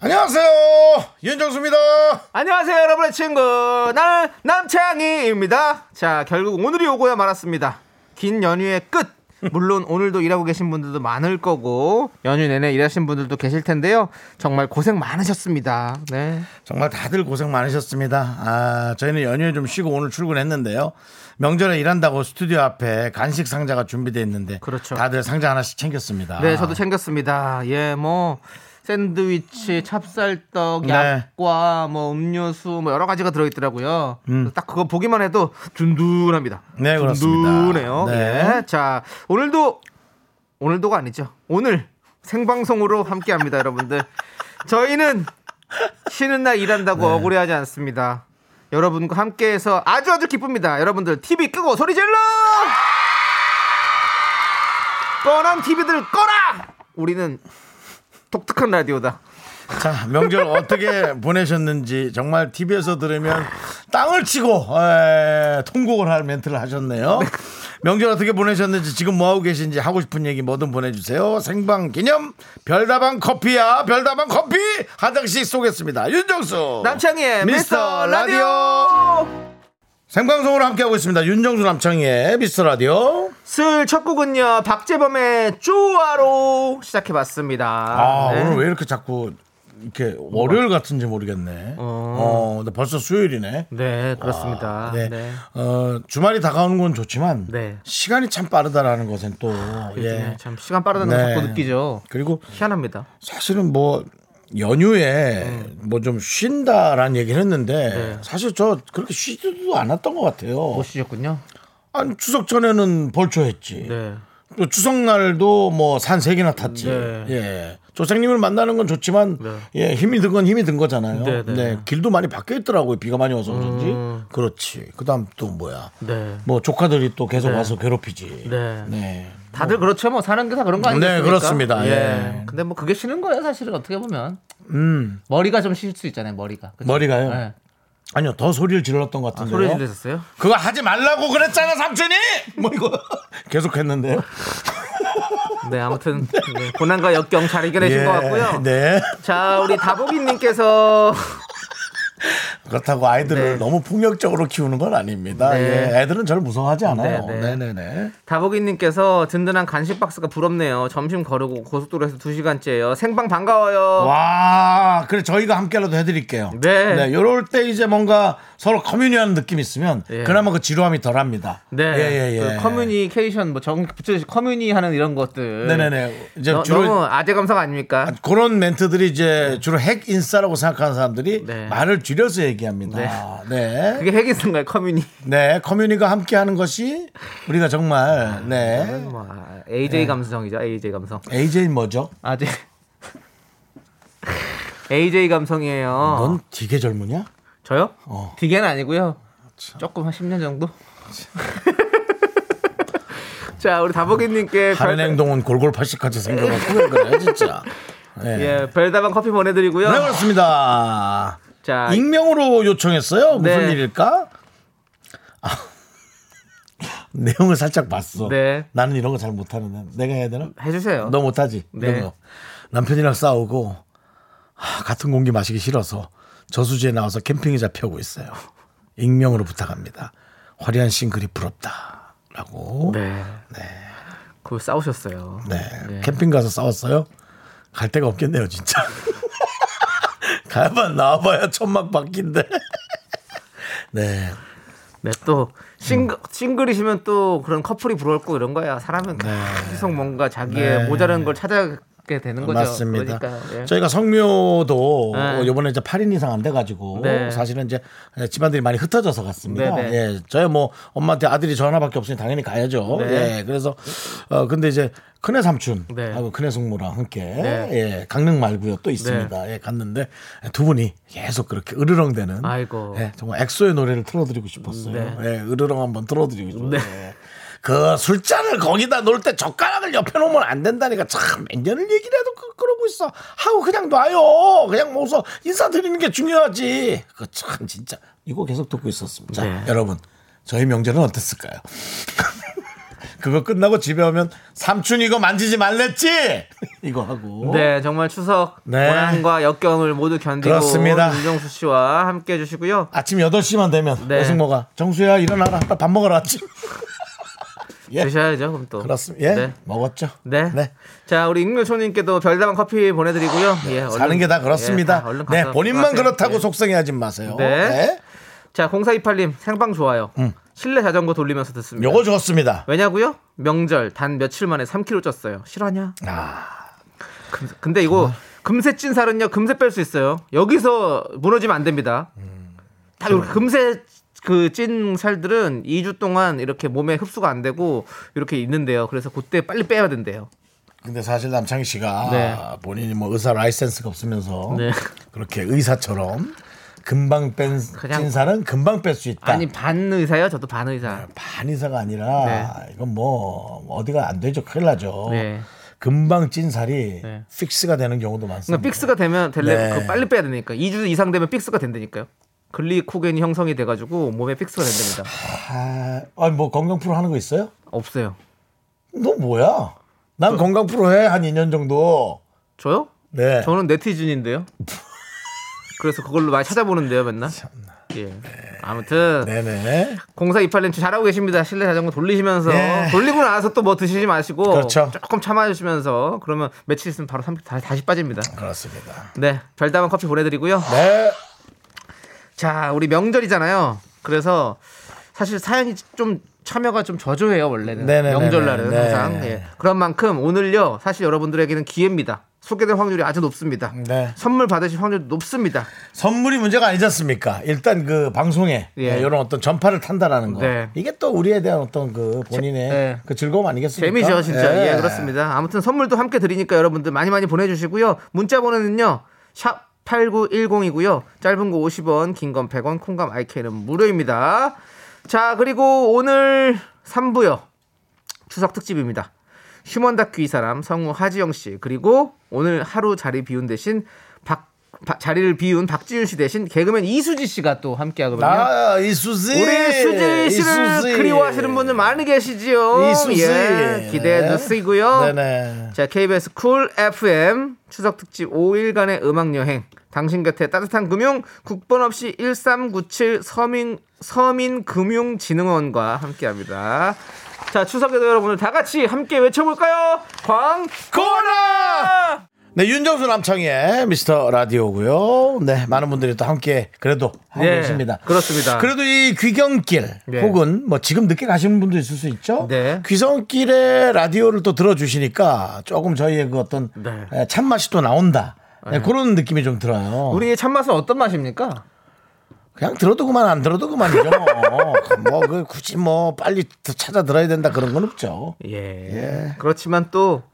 안녕하세요. 윤정수입니다. 안녕하세요, 여러분의 친구. 나는 남창희입니다. 자, 결국 오늘이 오고야 말았습니다. 긴 연휴의 끝. 물론 오늘도 일하고 계신 분들도 많을 거고 연휴 내내 일하신 분들도 계실 텐데요. 정말 고생 많으셨습니다. 네. 정말 다들 고생 많으셨습니다. 아, 저희는 연휴에 좀 쉬고 오늘 출근했는데요. 명절에 일한다고 스튜디오 앞에 간식 상자가 준비되어 있는데 그렇죠. 다들 상자 하나씩 챙겼습니다. 네, 저도 챙겼습니다. 예, 뭐 샌드위치, 찹쌀떡, 네. 약과, 뭐 음료수, 뭐 여러 가지가 들어있더라고요. 딱 그거 보기만 해도 든든합니다. 음. 네, 그렇습니다. 든든해요. 네. 예. 자, 오늘도 오늘도가 아니죠. 오늘 생방송으로 함께합니다, 여러분들. 저희는 쉬는 날 일한다고 네. 억울해하지 않습니다. 여러분과 함께해서 아주 아주 기쁩니다. 여러분들 TV 끄고 소리 질러! 뻔한 TV들 꺼라! 우리는 독특한 라디오다. 자, 명절 어떻게 보내셨는지 정말 TV에서 들으면 땅을 치고 에, 통곡을 할 멘트를 하셨네요. 명절 어떻게 보내셨는지 지금 뭐 하고 계신지 하고 싶은 얘기 뭐든 보내주세요. 생방 기념 별다방 커피야 별다방 커피 한 장씩 쏘겠습니다. 윤정수 남창희의 미스터 미스터 라디오! 생방송으로 함께하고 있습니다. 윤정수 남창희의 미스터 라디오. 슬첫 곡은요, 박재범의 쪼아로 시작해봤습니다. 아, 네. 오늘 왜 이렇게 자꾸 이렇게 월요일 같은지 모르겠네. 어, 근데 벌써 수요일이네. 네, 그렇습니다. 네. 네. 어, 주말이 다가오는 건 좋지만 네. 시간이 참 빠르다라는 것은 또 요즘에 예. 참 시간 빠르다는 걸 네. 자꾸 느끼죠. 그리고 희한합니다. 사실은 뭐 연휴에 뭐좀 쉰다라는 얘기를 했는데 네. 사실 저 그렇게 쉬지도 않았던 것 같아요. 못 쉬셨군요. 아니 추석 전에는 벌초했지. 네. 또 추석날도 뭐 산 세 개나 탔지. 네. 예. 조상님을 만나는 건 좋지만 네. 예, 힘이 든 건 힘이 든 거잖아요. 네, 네, 네. 길도 많이 바뀌어 있더라고요. 비가 많이 와서 그런지. 음. 그렇지. 그다음 또 뭐야? 네. 뭐 조카들이 또 계속 네. 와서 괴롭히지. 네. 네. 다들 그렇죠. 뭐 사는 게 다 그런 거 아니겠습니까? 네, 그렇습니다. 예. 근데 뭐 그게 쉬는 거예요, 사실은 어떻게 보면. 음. 머리가 좀쉴수 있잖아요, 머리가. 그죠? 머리가요? 네. 아니요, 더 소리를 질렀던 것 아, 같은데요. 소리 지르셨어요? 그거 하지 말라고 그랬잖아, 삼촌이! 뭐 이거. 계속 했는데요. 네, 아무튼 네, 고난과 역경 잘 이겨내신 예, 것 같고요. 네. 자, 우리 다보기님께서 그렇다고 아이들을 네. 너무 폭력적으로 키우는 건 아닙니다. 네. 예, 애들은 절 무서워하지 않아요. 네, 네. 네, 네, 네. 다보기님께서 든든한 간식 박스가 부럽네요. 점심 거르고 고속도로에서 2 시간째예요. 생방 반가워요. 와, 그래 저희가 함께라도 해드릴게요. 네. 요럴 때 이제 뭔가 서로 커뮤니하는 느낌 있으면 예. 그나마 그 지루함이 덜합니다. 네, 예, 예, 예. 그 커뮤니케이션 뭐정 붙여서 커뮤니하는 이런 것들. 네네네. 이제 너, 주로 너무 아재 감성 아닙니까? 그런 멘트들이 이제 주로 핵 인싸라고 생각하는 사람들이 네. 말을 줄여서 얘기합니다. 네. 그게 핵인가요, 커뮤니? 네, 커뮤니가 함께하는 것이 우리가 정말 네. 뭐, 아, AJ 감성이죠, AJ 감성. AJ 뭐죠? 아재. AJ 감성이에요. 넌 되게 젊으냐? 저요? 어. 디게는 아니고요. 조금 한 10년 정도. 자, 우리 다보기님께 하는 별, 행동은 골골 80까지 생겨갖고 왜 그래 진짜. 네. 예, 별다방 커피 보내드리고요. 네 그렇습니다. 자, 익명으로 요청했어요. 무슨 네. 일일까? 아, 내용을 살짝 봤어. 네. 나는 이런 거 잘 못하는데 내가 해야 되나? 해주세요. 너 못하지? 네. 남편이랑 싸우고 하, 같은 공기 마시기 싫어서 저수지에 나와서 캠핑이 잡혀오고 있어요. 익명으로 부탁합니다. 화려한 싱글이 부럽다라고. 네. 그 싸우셨어요. 네. 네. 캠핑 가서 싸웠어요? 갈 데가 없겠네요, 진짜. 가야만 나와봐야 천막 바뀐데. 네. 네, 또 싱글, 싱글이시면 또 그런 커플이 부러웠고 이런 거야. 사람은 네. 계속 뭔가 자기의 네. 모자란 걸 찾아 받게 되는 거죠. 맞습니다. 그러니까, 예. 저희가 성묘도 네. 이번에 이제 8인 이상 안 돼가지고 네. 사실은 이제 집안들이 많이 흩어져서 갔습니다. 네, 네. 예, 저희 뭐 엄마한테 아들이 저 하나밖에 없으니 당연히 가야죠. 네. 예, 그래서 어 근데 이제 큰애 삼촌 네. 하고 큰애 숙모랑 함께 네. 예, 강릉 말고요 또 있습니다. 예, 갔는데 두 분이 계속 그렇게 으르렁대는 아이고. 예, 정말 엑소의 노래를 틀어드리고 싶었어요. 네. 예, 으르렁 한번 틀어드리고 싶어요. 네. 예. 그 술잔을 거기다 놓을 때 젓가락을 옆에 놓으면 안 된다니까 참 몇 년을 얘기를 해도 그, 그러고 있어 하고 그냥 놔요 그냥 모서 인사드리는 게 중요하지 그 참 진짜 이거 계속 듣고 있었습니다 자 네. 여러분 저희 명절은 어땠을까요 그거 끝나고 집에 오면 삼촌 이거 만지지 말랬지 이거 하고 네, 정말 추석 네. 고난과 역경을 모두 견디고 그렇습니다. 윤정수 씨와 함께 해주시고요. 아침 8시만 되면 네. 오승모가 정수야 일어나라 밥 먹으러 왔지 예. 드셔야죠, 그럼 또. 그렇습니다 예 네. 먹었죠 네. 네. 자, 우리 익명초님께도 별다방 커피 보내드리고요. 예, 얼른- 사는 게다 예, 그렇습니다. 다 얼른 네, 본인만 하세요. 그렇다고 예. 속상해하지 마세요. 네. 네. 자, 0428님 생방 좋아요. 실내 자전거 돌리면서 듣습니다. 요거 좋습니다. 왜냐고요? 명절 단 며칠 만에 3kg 쪘어요. 실화냐? 아, 금- 근데 이거 금세 찐 살은요 금세 뺄 수 있어요. 여기서 무너지면 안 됩니다. 음. 다 금세 그 찐 살들은 2주 동안 이렇게 몸에 흡수가 안 되고 이렇게 있는데요. 그래서 그때 빨리 빼야 된대요. 근데 사실 남창희 씨가 네. 본인이 뭐 의사 라이센스가 없으면서 네. 그렇게 의사처럼 금방 뺀 그냥- 찐살은 금방 뺄 수 있다. 아니 반 의사요. 저도 반 의사. 반 의사가 아니라 네. 이건 뭐 어디가 안 되죠. 큰일 나죠. 네. 금방 찐살이 네. fix가 되는 경우도 많습니다. 그러니까 fix가 되면 될래 네. 그 빨리 빼야 되니까 2주 이상 되면 fix가 된다니까요. 글리코겐이 형성이 돼가지고 몸에 fix가 된답니다. 아, 아니 뭐 건강 프로 하는 거 있어요? 없어요. 너 뭐야? 난 건강 프로 해 한 2년 정도. 저요? 네. 저는 네티즌인데요. 그래서 그걸로 많이 찾아보는데요, 맨날. 예. 아무튼 네네. 0428님 잘하고 계십니다. 실내 자전거 돌리시면서 네. 돌리고 나서 또 뭐 드시지 마시고 그렇죠. 조금 참아주시면서 그러면 며칠 있으면 바로 3 다시 빠집니다. 그렇습니다. 네, 별다방 커피 보내드리고요. 네. 자, 우리 명절이잖아요. 그래서 사실 사연이 좀 참여가 좀 저조해요 원래는 네네네네. 명절날은 네. 항상 예. 그런 만큼 오늘요 사실 여러분들에게는 기회입니다 소개될 확률이 아주 높습니다 네. 선물 받으실 확률도 높습니다 선물이 문제가 아니지 않습니까? 일단 그 방송에 예. 이런 어떤 전파를 탄다라는 거. 네. 이게 또 우리에 대한 어떤 그 본인의 제- 네. 그 즐거움 아니겠습니까? 재미죠 진짜 예. 그렇습니다 아무튼 선물도 함께 드리니까 여러분들 많이 많이 보내주시고요 문자 번호는요 샵 8910이고요. 짧은 거 50원 긴 건 100원 콩과 마이 케이는 무료입니다. 자 그리고 오늘 3부요. 추석 특집입니다. 휴먼 다큐 이 사람 성우 하지영 씨 그리고 오늘 하루 자리 비운 대신 박 바- 자리를 비운 박지윤 씨 대신 개그맨 이수지 씨가 또 함께 하거든요. 아, 이수지. 우리 수지 씨를 이수지. 그리워하시는 분들 많이 계시지요. 이수지. 예, 기대해 주시고요. 네네. 자, KBS 쿨 FM 추석 특집 5일간의 음악 여행. 당신 곁에 따뜻한 금융 국번 없이 1397 서민 서민 금융진흥원과 함께합니다. 자, 추석에도 여러분들 다 같이 함께 외쳐볼까요? 광고라! 네, 윤정수 남창의 미스터 라디오고요. 네, 많은 분들이 또 함께 그래도 하고 네, 계십니다. 그렇습니다. 그래도 이 귀경길 네. 혹은 뭐 지금 늦게 가시는 분도 있을 수 있죠. 네. 귀성길에 라디오를 또 들어주시니까 조금 저희의 그 어떤 네. 에, 참맛이 또 나온다. 네, 그런 느낌이 좀 들어요. 우리의 참맛은 어떤 맛입니까? 그냥 들어도 그만 안 들어도 그만이죠. 뭐 그 굳이 뭐 빨리 찾아 들어야 된다 그런 건 없죠. 예. 그렇지만 또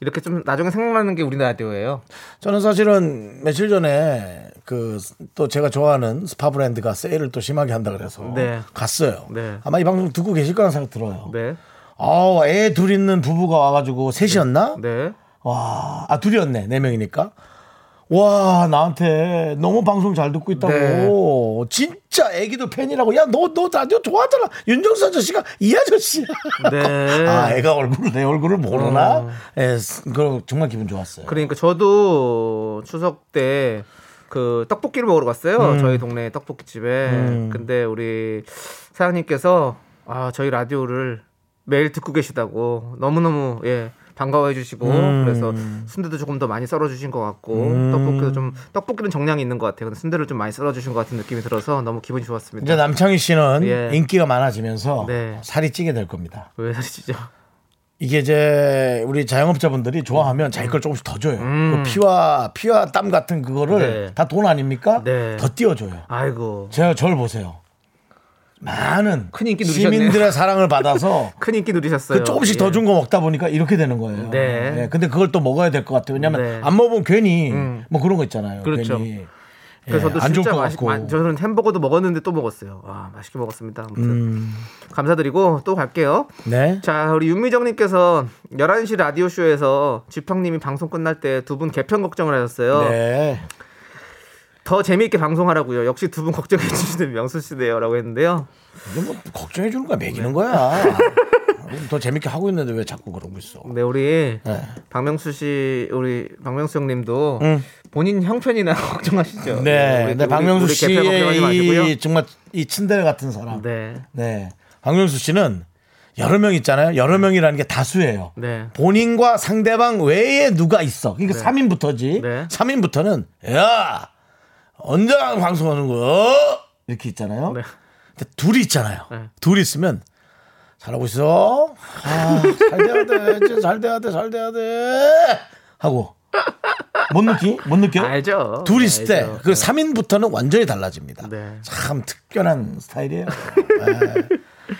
이렇게 좀 나중에 생각나는 게 우리 라디오예요. 저는 사실은 며칠 전에 그 또 제가 좋아하는 스파 브랜드가 세일을 또 심하게 한다 그래서 네. 갔어요. 네. 아마 이 방송 듣고 계실 거라는 생각 들어요. 네. 아우, 애둘 있는 부부가 와가지고 셋이었나? 네. 와, 아 둘이었네, 네 명이니까. 와, 나한테 너무 방송 잘 듣고 있다고. 네. 진짜 애기도 팬이라고. 야, 너, 너 라디오 좋아하잖아. 윤정수 아저씨가 이 아저씨야. 네. 아, 애가 얼굴을, 내 얼굴을 모르나? 예, 그 정말 기분 좋았어요. 그러니까 저도 추석 때 그 떡볶이를 먹으러 갔어요. 음. 저희 동네 떡볶이 집에. 근데 우리 사장님께서 아, 저희 라디오를 매일 듣고 계시다고 너무너무 예. 반가워해 주시고 음. 그래서 순대도 조금 더 많이 썰어 주신 것 같고 떡볶이도 좀 떡볶이는 정량이 있는 것 같아요. 근데 순대를 좀 많이 썰어 주신 것 같은 느낌이 들어서 너무 기분이 좋았습니다. 이제 남창희 씨는 예. 인기가 많아지면서 네. 살이 찌게 될 겁니다. 왜 사시죠? 이게 이제 우리 자영업자분들이 좋아하면 자기 걸 조금씩 더 줘요. 그 피와 피와 땀 같은 그거를 네. 다돈 아닙니까? 네. 더 띄워줘요. 아이고. 제가 저를 보세요. 많은 큰 인기 누리셨네요. 시민들의 사랑을 받아서 큰 인기 누리셨어요. 그 조금씩 예. 더준 거 먹다 보니까 이렇게 되는 거예요. 네. 예, 근데 그걸 또 먹어야 될 것 같아요. 왜냐하면 네. 안 먹으면 괜히 뭐 그런 거 있잖아요. 그렇죠. 괜히 그래서 예, 안 좋을 것 맛있, 같고. 마- 저는 햄버거도 먹었는데 또 먹었어요. 와, 맛있게 먹었습니다. 아무튼 음, 감사드리고 또 갈게요. 네. 자, 우리 윤미정님께서 11시 라디오 쇼에서 지팡님이 방송 끝날 때 두 분 개편 걱정을 하셨어요. 네. 더 재미있게 방송하라고요. 역시 두 분 걱정해 주시는 명수 씨네요. 라고 했는데요. 이게 뭐 걱정해 주는 거야, 매기는 거야. 더 재밌게 하고 있는데 왜 자꾸 그러고 있어? 네, 우리 네. 박명수 씨, 우리 박명수 형님도 응. 본인 형편이나 걱정하시죠. 네. 우리- 근데 우리- 박명수 우리 씨의. 이 정말 이 친데레 같은 사람. 네. 네. 박명수 씨는 여러 명 있잖아요. 여러 명이라는 게 다수예요. 네. 본인과 상대방 외에 누가 있어. 그러니까 네. 3인부터지. 네. 3인부터는 야 언제 방송하는 거야? 이렇게 있잖아요. 네. 근데 둘이 있잖아요. 네. 둘이 있으면 잘하고 있어. 아, 잘 돼야 돼. 잘 돼야 돼. 잘 돼야 돼. 하고 못 느끼? 못 느껴? 알죠. 둘이 있을 때 알죠. 그 3인부터는 완전히 달라집니다. 네. 참 특별한 스타일이에요. 네.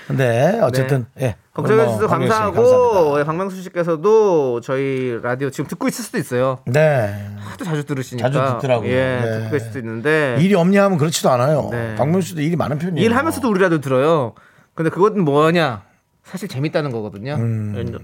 근데 어쨌든 예. 걱정해 뭐 주셔서 감사하고. 예, 박명수 씨께서도 저희 라디오 지금 듣고 있을 수도 있어요. 네. 하도 자주 들으시니까. 자주 듣더라고요. 예, 네. 듣고 있을 수도 있는데 일이 없냐 하면 그렇지도 않아요. 네. 박명수 씨도 일이 많은 편이에요. 일하면서도 우리 라디오 들어요. 근데 그것은 뭐냐? 사실 재밌다는 거거든요.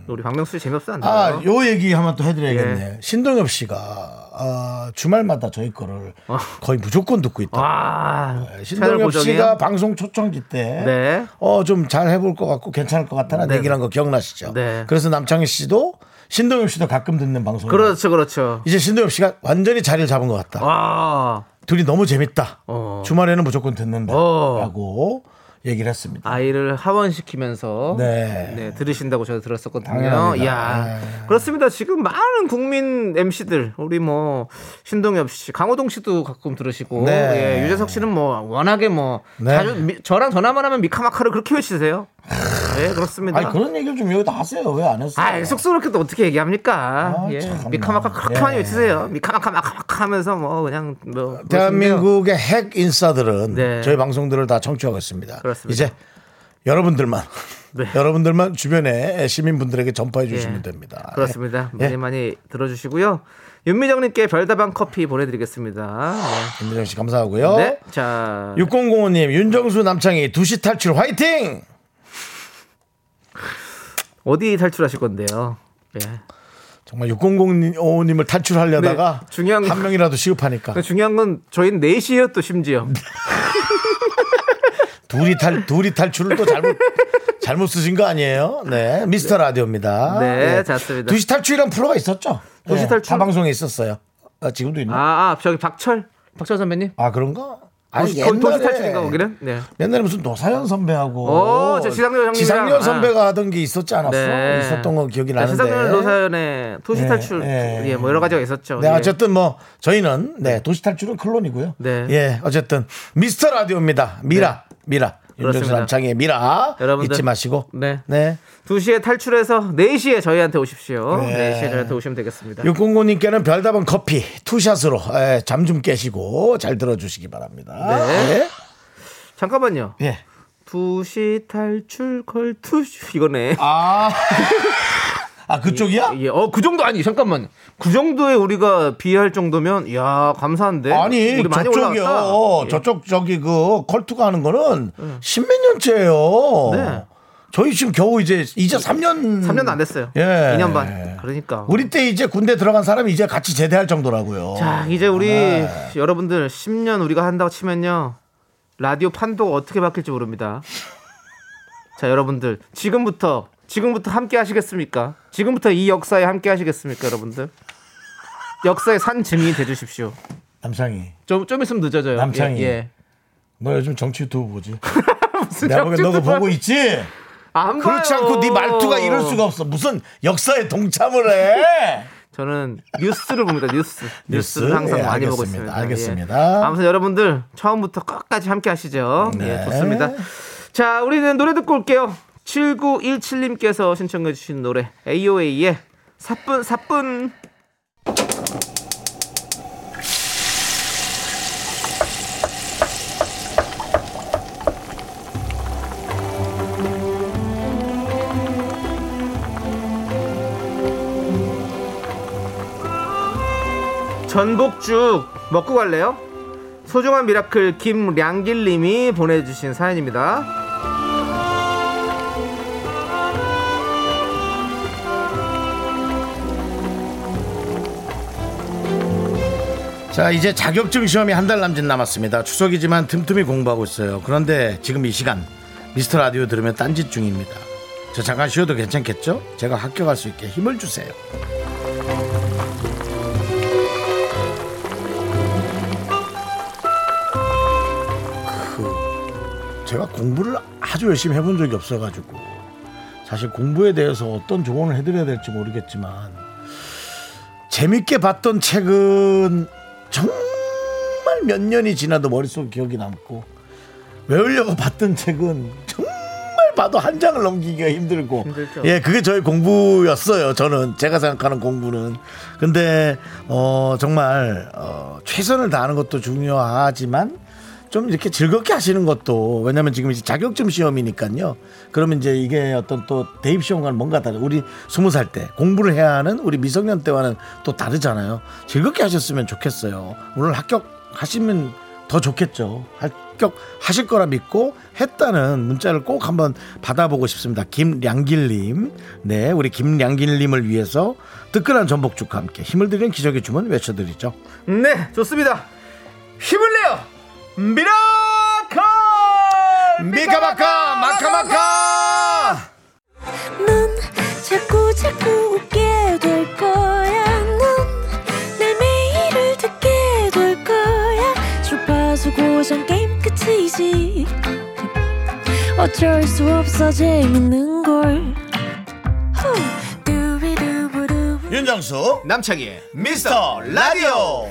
우리 박명수 씨 재미없어 안 음. 아. 요 얘기 한번 또 해드려야겠네. 예. 신동엽 씨가 아, 주말마다 저희 거를 거의 무조건 듣고 있다. 아, 채널 신동엽? 씨가 방송 초청기 때, 네. 어, 좀 잘 해볼 것 같고 괜찮을 것 같다는 네. 얘기를 한거 기억나시죠? 네. 그래서 남창희 씨도 신동엽 씨도 가끔 듣는 방송. 그렇죠, 그렇죠. 이제 신동엽 씨가 완전히 자리를 잡은 것 같다. 아, 둘이 너무 재밌다. 어. 주말에는 무조건 듣는다. 어. 라고 얘기를 했습니다. 아이를 하원시키면서 네. 네, 들으신다고 저도 들었었거든요. 야, 네. 그렇습니다. 지금 많은 국민 MC들 우리 뭐 신동엽 씨, 강호동 씨도 가끔 들으시고 네. 예, 유재석 씨는 뭐 워낙에 뭐 네. 자주 미- 저랑 전화만 하면 미카마카를 그렇게 외치세요. 네, 그렇습니다. 아니, 그런 얘기를 좀 여기다 하세요. 왜 안 했어요? 아, 쑥스럽게 또 어떻게 얘기합니까? 아, 예. 미카마카 그렇게 예. 많이 외치세요. 미카마카 마카마카 하면서 뭐 그냥 뭐 대한민국의 핵 인싸들은 네. 저희 방송들을 다 청취하고 있습니다. 그렇습니다. 이제 여러분들만 네. 여러분들만 주변에 시민분들에게 전파해 주시면 예. 됩니다. 그렇습니다. 예. 많이 많이 들어주시고요. 윤미정님께 별다방 커피 보내드리겠습니다. 김민정 씨 감사하고요. 네. 네. 자, 6005님 윤정수 남창희 2시 탈출 화이팅! 어디 탈출하실 건데요? 예. 정말 6005님을 탈출하려다가 네, 중요한 건- 한 명이라도 시급하니까 중요한 건 저희는 4시에요 또 심지어. 둘이 탈 둘이 탈출을 또 잘못 잘못 쓰신 거 아니에요? 네, 미스터 라디오입니다. 네, 좋습니다. 2시 탈출이란 프로가 있었죠? 2시 네, 탈출? 타 방송에 있었어요. 아, 지금도 있나? 아, 아 저기 박철 박철 선배님. 아 그런가? 아니 도시, 도시 탈출인가 거기는? 네. 옛날에 무슨 노사연 선배하고 오, 지상렬 지상렬 아. 선배가 하던 게 있었지 않았어? 네. 있었던 거 기억이 자, 나는데. 시상렬 노사연의 도시 네, 탈출 네. 예, 뭐 여러 가지가 있었죠. 네, 예. 어쨌든 뭐 저희는 네 도시 탈출은 클론이고요. 네. 예, 어쨌든 미스터 라디오입니다. 미라, 미라. 윤정수. 남창의 미라 여러분들. 잊지 마시고. 네. 네. 2시에 탈출해서 4시에 저희한테 오십시오. 네. 4시에 저희한테 오시면 되겠습니다. 609님께는 별다방 커피 투샷으로 잠 좀 깨시고 잘 들어주시기 바랍니다. 네. 잠깐만요. 예. 예. 2시 탈출 걸투슈 이거네. 아, 아 그쪽이야? 예, 어, 그 정도 아니, 잠깐만. 그 정도에 우리가 비할 정도면, 이야, 감사한데. 아니 저쪽이요. 예. 저쪽 저기 그 컬투가 하는 거는 십몇 년째예요. 네. 저희 지금 겨우 이제 이제 3년 3년도 안 됐어요. 예. 2년 반. 그러니까. 우리 때 이제 군대 들어간 사람이 이제 같이 제대할 정도라고요. 자, 이제 우리 네. 여러분들 10년 우리가 한다고 치면요. 라디오 판도가 어떻게 바뀔지 모릅니다. 자, 여러분들 지금부터 지금부터 함께 하시겠습니까? 지금부터 이 역사에 함께 하시겠습니까, 여러분들? 역사의 산 증인이 돼 주십시오. 남창희, 좀, 좀 있으면 늦어져요. 남창희. 예. 예. 너 요즘 정치 유튜브 보지? 무슨 내가 보기엔 너도 정치 보고 있지? 안 그렇지 봐요. 않고 네 말투가 이럴 수가 없어. 무슨 역사에 동참을 해? 저는 뉴스를 봅니다. 뉴스. 뉴스? 뉴스를 항상 예, 많이 보고 알겠습니다. 있습니다. 알겠습니다. 예. 아무튼 여러분들 처음부터 끝까지 함께 하시죠. 네. 예, 좋습니다. 자, 우리는 노래 듣고 올게요. 7917님께서 신청해 주신 노래 AOA의 사뿐 사뿐 전복죽 먹고 갈래요? 소중한 미라클 김량길님이 보내주신 사연입니다. 자 이제 자격증 시험이 한 달 남짓 남았습니다. 추석이지만 틈틈이 공부하고 있어요. 그런데 지금 이 시간 미스터 라디오 들으며 딴짓 중입니다. 저 잠깐 쉬어도 괜찮겠죠? 제가 합격할 수 있게 힘을 주세요. 그 제가 공부를 아주 열심히 해본 적이 없어가지고 사실 공부에 대해서 어떤 조언을 해드려야 될지 모르겠지만 재밌게 봤던 책은 정말 몇 년이 지나도 머릿속 기억이 남고 외우려고 봤던 책은 정말 봐도 한 장을 넘기기가 힘들고. 힘들죠. 예 그게 저의 공부였어요 저는. 제가 생각하는 공부는. 근데 어 정말 어 최선을 다하는 것도 중요하지만 좀 이렇게 즐겁게 하시는 것도 왜냐면 지금 이제 자격증 시험이니까요. 그러면 이제 이게 어떤 또 대입 시험과는 뭔가 다르. 우리 스무 살 때 공부를 해야 하는 우리 미성년 때와는 또 다르잖아요. 즐겁게 하셨으면 좋겠어요. 오늘 합격하시면 더 좋겠죠. 합격하실 거라 믿고 했다는 문자를 꼭 한번 받아보고 싶습니다. 김량길님, 네 우리 김량길님을 위해서 뜨끈한 전복죽과 함께 힘을 드리는 기적의 주문 외쳐드리죠. 네, 좋습니다. 힘을 내요! 미라클! 미카마카 마카마카. 넌 자꾸 자꾸 웃게 될 거야. 넌 내 매일을 듣게 될 거야. 주파수 고정 게임 끝이지. 어쩔 수 없어 재밌는 걸. 윤정수 남창희의 미스터 라디오.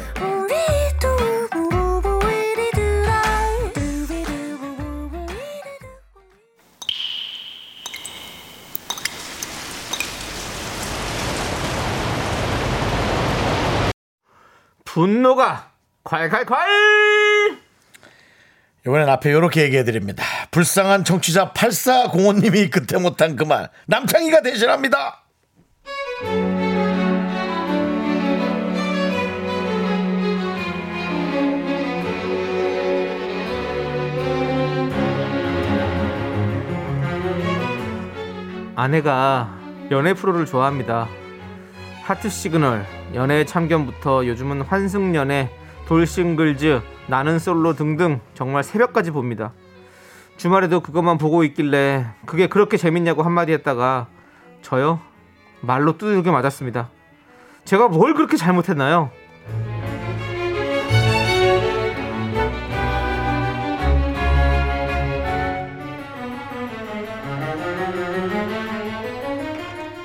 분노가 콸콸콸! 이번엔 앞에 이렇게 얘기해 드립니다. 불쌍한 청취자 8405님이 그때 못한 그 말 남창희가 대신합니다. 아내가 연애 프로를 좋아합니다. 하트 시그널, 연애 참견부터 요즘은 환승연애, 돌싱글즈, 나는 솔로 등등 정말 새벽까지 봅니다. 주말에도 그것만 보고 있길래 그게 그렇게 재밌냐고 한마디 했다가 저요? 말로 두들겨 맞았습니다. 제가 뭘 그렇게 잘못했나요?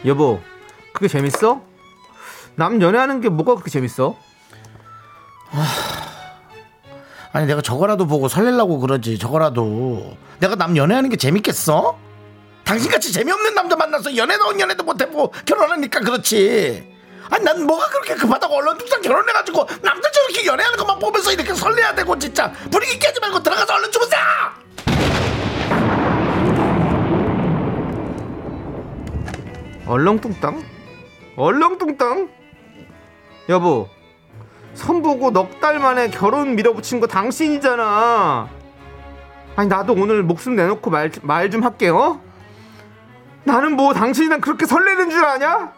여보, 그게 재밌어? 남 연애하는 게 뭐가 그렇게 재밌어? 아니 내가 저거라도 보고 설레려고 그러지 저거라도 내가 남 연애하는 게 재밌겠어? 당신같이 재미없는 남자 만나서 연애도 연애도 못해보고 결혼하니까 그렇지 아니 난 뭐가 그렇게 급하다고 얼른 뚝딱 결혼해가지고 남들 저렇게 연애하는 것만 보면서 이렇게 설레야 되고 진짜 분위기 깨지 말고 들어가서 얼른 주무세요 얼렁뚱땅? 얼렁뚱땅? 여보, 선보고 넉 달 만에 결혼 밀어붙인 거 당신이잖아. 아니 나도 오늘 목숨 내놓고 말말좀 할게요. 나는 뭐 당신이랑 그렇게 설레는 줄 아냐?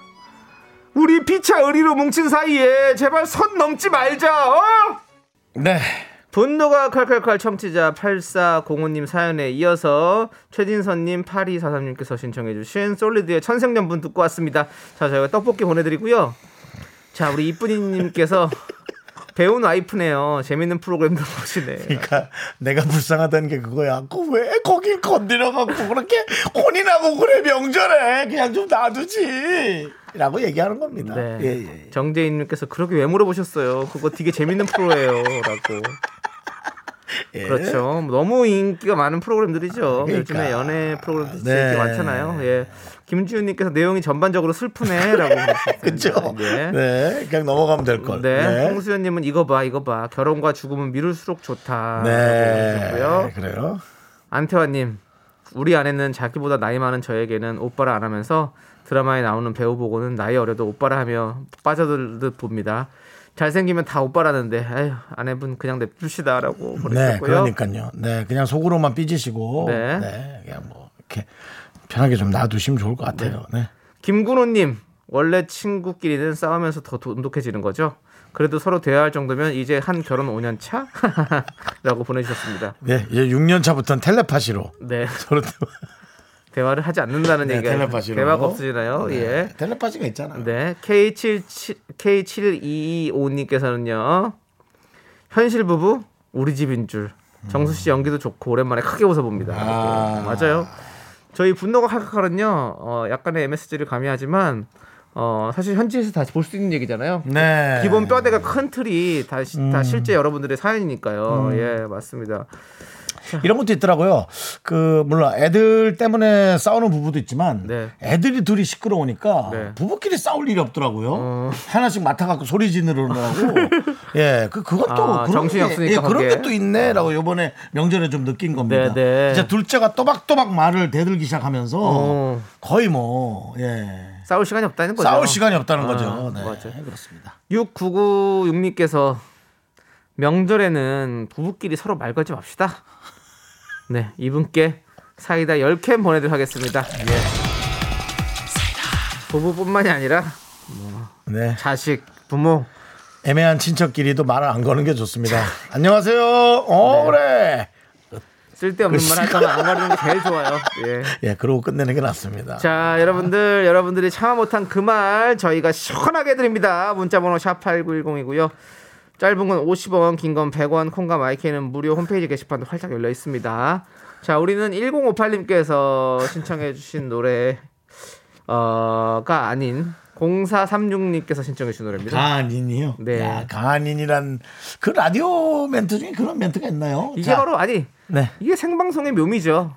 우리 피차 의리로 뭉친 사이에 제발 선 넘지 말자. 어? 네 분노가 칼칼칼 청취자 8405님 사연에 이어서 최진선님 8243님께서 신청해주신 솔리드의 천생연분 듣고 왔습니다. 자, 저희가 떡볶이 보내드리고요. 자, 우리 이쁜이님께서 배운 와이프네요. 재밌는 프로그램들 보시네. 그러니까 내가 불쌍하다는 게 그거야. 그왜 거길 건드려갖고 그렇게 혼인하고 그래 명절에 그냥 좀 놔두지. 라고 얘기하는 겁니다. 네. 예, 예. 정재인님께서 그렇게 왜 물어보셨어요? 그거 되게 재밌는 프로예요. 라고. 예. 그렇죠. 너무 인기가 많은 프로그램들이죠. 그러니까. 요즘에 연애 프로그램들 네. 인기 많잖아요. 예. 김지훈님께서 내용이 전반적으로 슬프네라고 그죠? 예. 네, 그냥 넘어가면 될 걸. 네. 홍수연님은 이거 봐, 이거 봐. 결혼과 죽음은 미룰수록 좋다. 네. 고요 그래요. 안태환님, 우리 아내는 자기보다 나이 많은 저에게는 오빠라 안 하면서 드라마에 나오는 배우 보고는 나이 어려도 오빠라 하며 빠져들듯 봅니다. 잘생기면 다 오빠라는데, 아휴, 아내분 그냥 냅두시다라고 네, 보내셨고요. 그러니까요. 네, 그냥 속으로만 삐지시고, 네. 네, 그냥 뭐 이렇게 편하게 좀 놔두시면 좋을 것 같아요. 네. 김군호님, 원래 친구끼리는 싸우면서 더 돈독해지는 거죠? 그래도 서로 대화할 정도면 이제 한 결혼 5년 차? 라고 보내주셨습니다. 네, 이제 6년 차부터는 텔레파시로 네. 서로 또- 대화를 하지 않는다는 네, 얘기가 텔레파시로. 대화가 없어지나요? 네, 예. 텔레파시가 있잖아요. 네. K77 K7225님께서는요. 현실 부부 우리 집인 줄. 정수 씨 연기도 좋고 오랜만에 크게 웃어 봅니다. 아. 맞아요. 저희 분노가 칼칼칼은요. 어, 약간의 MSG를 가미하지만 어, 사실 현지에서 다시 볼 수 있는 얘기잖아요. 네. 기본 뼈대가 큰 틀이 다, 시- 다 음. 실제 여러분들의 사연이니까요. 예, 맞습니다. 이런 것도 있더라고요. 그 물론 애들 때문에 싸우는 부부도 있지만 네. 애들이 둘이 시끄러우니까 네. 부부끼리 싸울 일이 없더라고요. 어. 하나씩 맡아갖고 소리 지르느라고. 예, 그 그것도 아, 그런 정신이 게, 없으니까 예, 그런. 게 또 있네라고 이번에 명절에 좀 느낀 겁니다. 네, 네. 이제 둘째가 또박또박 말을 대들기 시작하면서 어. 거의 뭐 예. 싸울 시간이 없다는 거죠. 싸울 시간이 없다는 아, 거죠. 네, 맞아요. 그렇습니다. 6996님께서 명절에는 부부끼리 서로 말 걸지 맙시다. 네, 이분께 사이다 10캔 보내드리도록 하겠습니다. 예. 부부뿐만이 아니라 네. 자식, 부모, 애매한 친척끼리도 말을 안 거는 게 좋습니다. 안녕하세요. 어, 네. 그래. 쓸데없는 말할 거면 안 가리는 게 제일 좋아요. 예. 예, 그러고 끝내는 게 낫습니다. 자, 여러분들, 여러분들이 참아 못한 그 말 저희가 시원하게 드립니다. 문자번호 샵8910이고요. 짧은 건 50원, 긴 건 100원, 콩과 마이크는 무료 홈페이지 게시판도 활짝 열려 있습니다. 자, 우리는 1058님께서 신청해 주신 노래, 어가 아닌 0436님께서 신청해 주신 노래입니다. 가한인이요? 네. 야, 가한인이란 그 라디오 멘트 중에 그런 멘트가 있나요? 이게 자, 바로, 아니, 네. 이게 생방송의 묘미죠.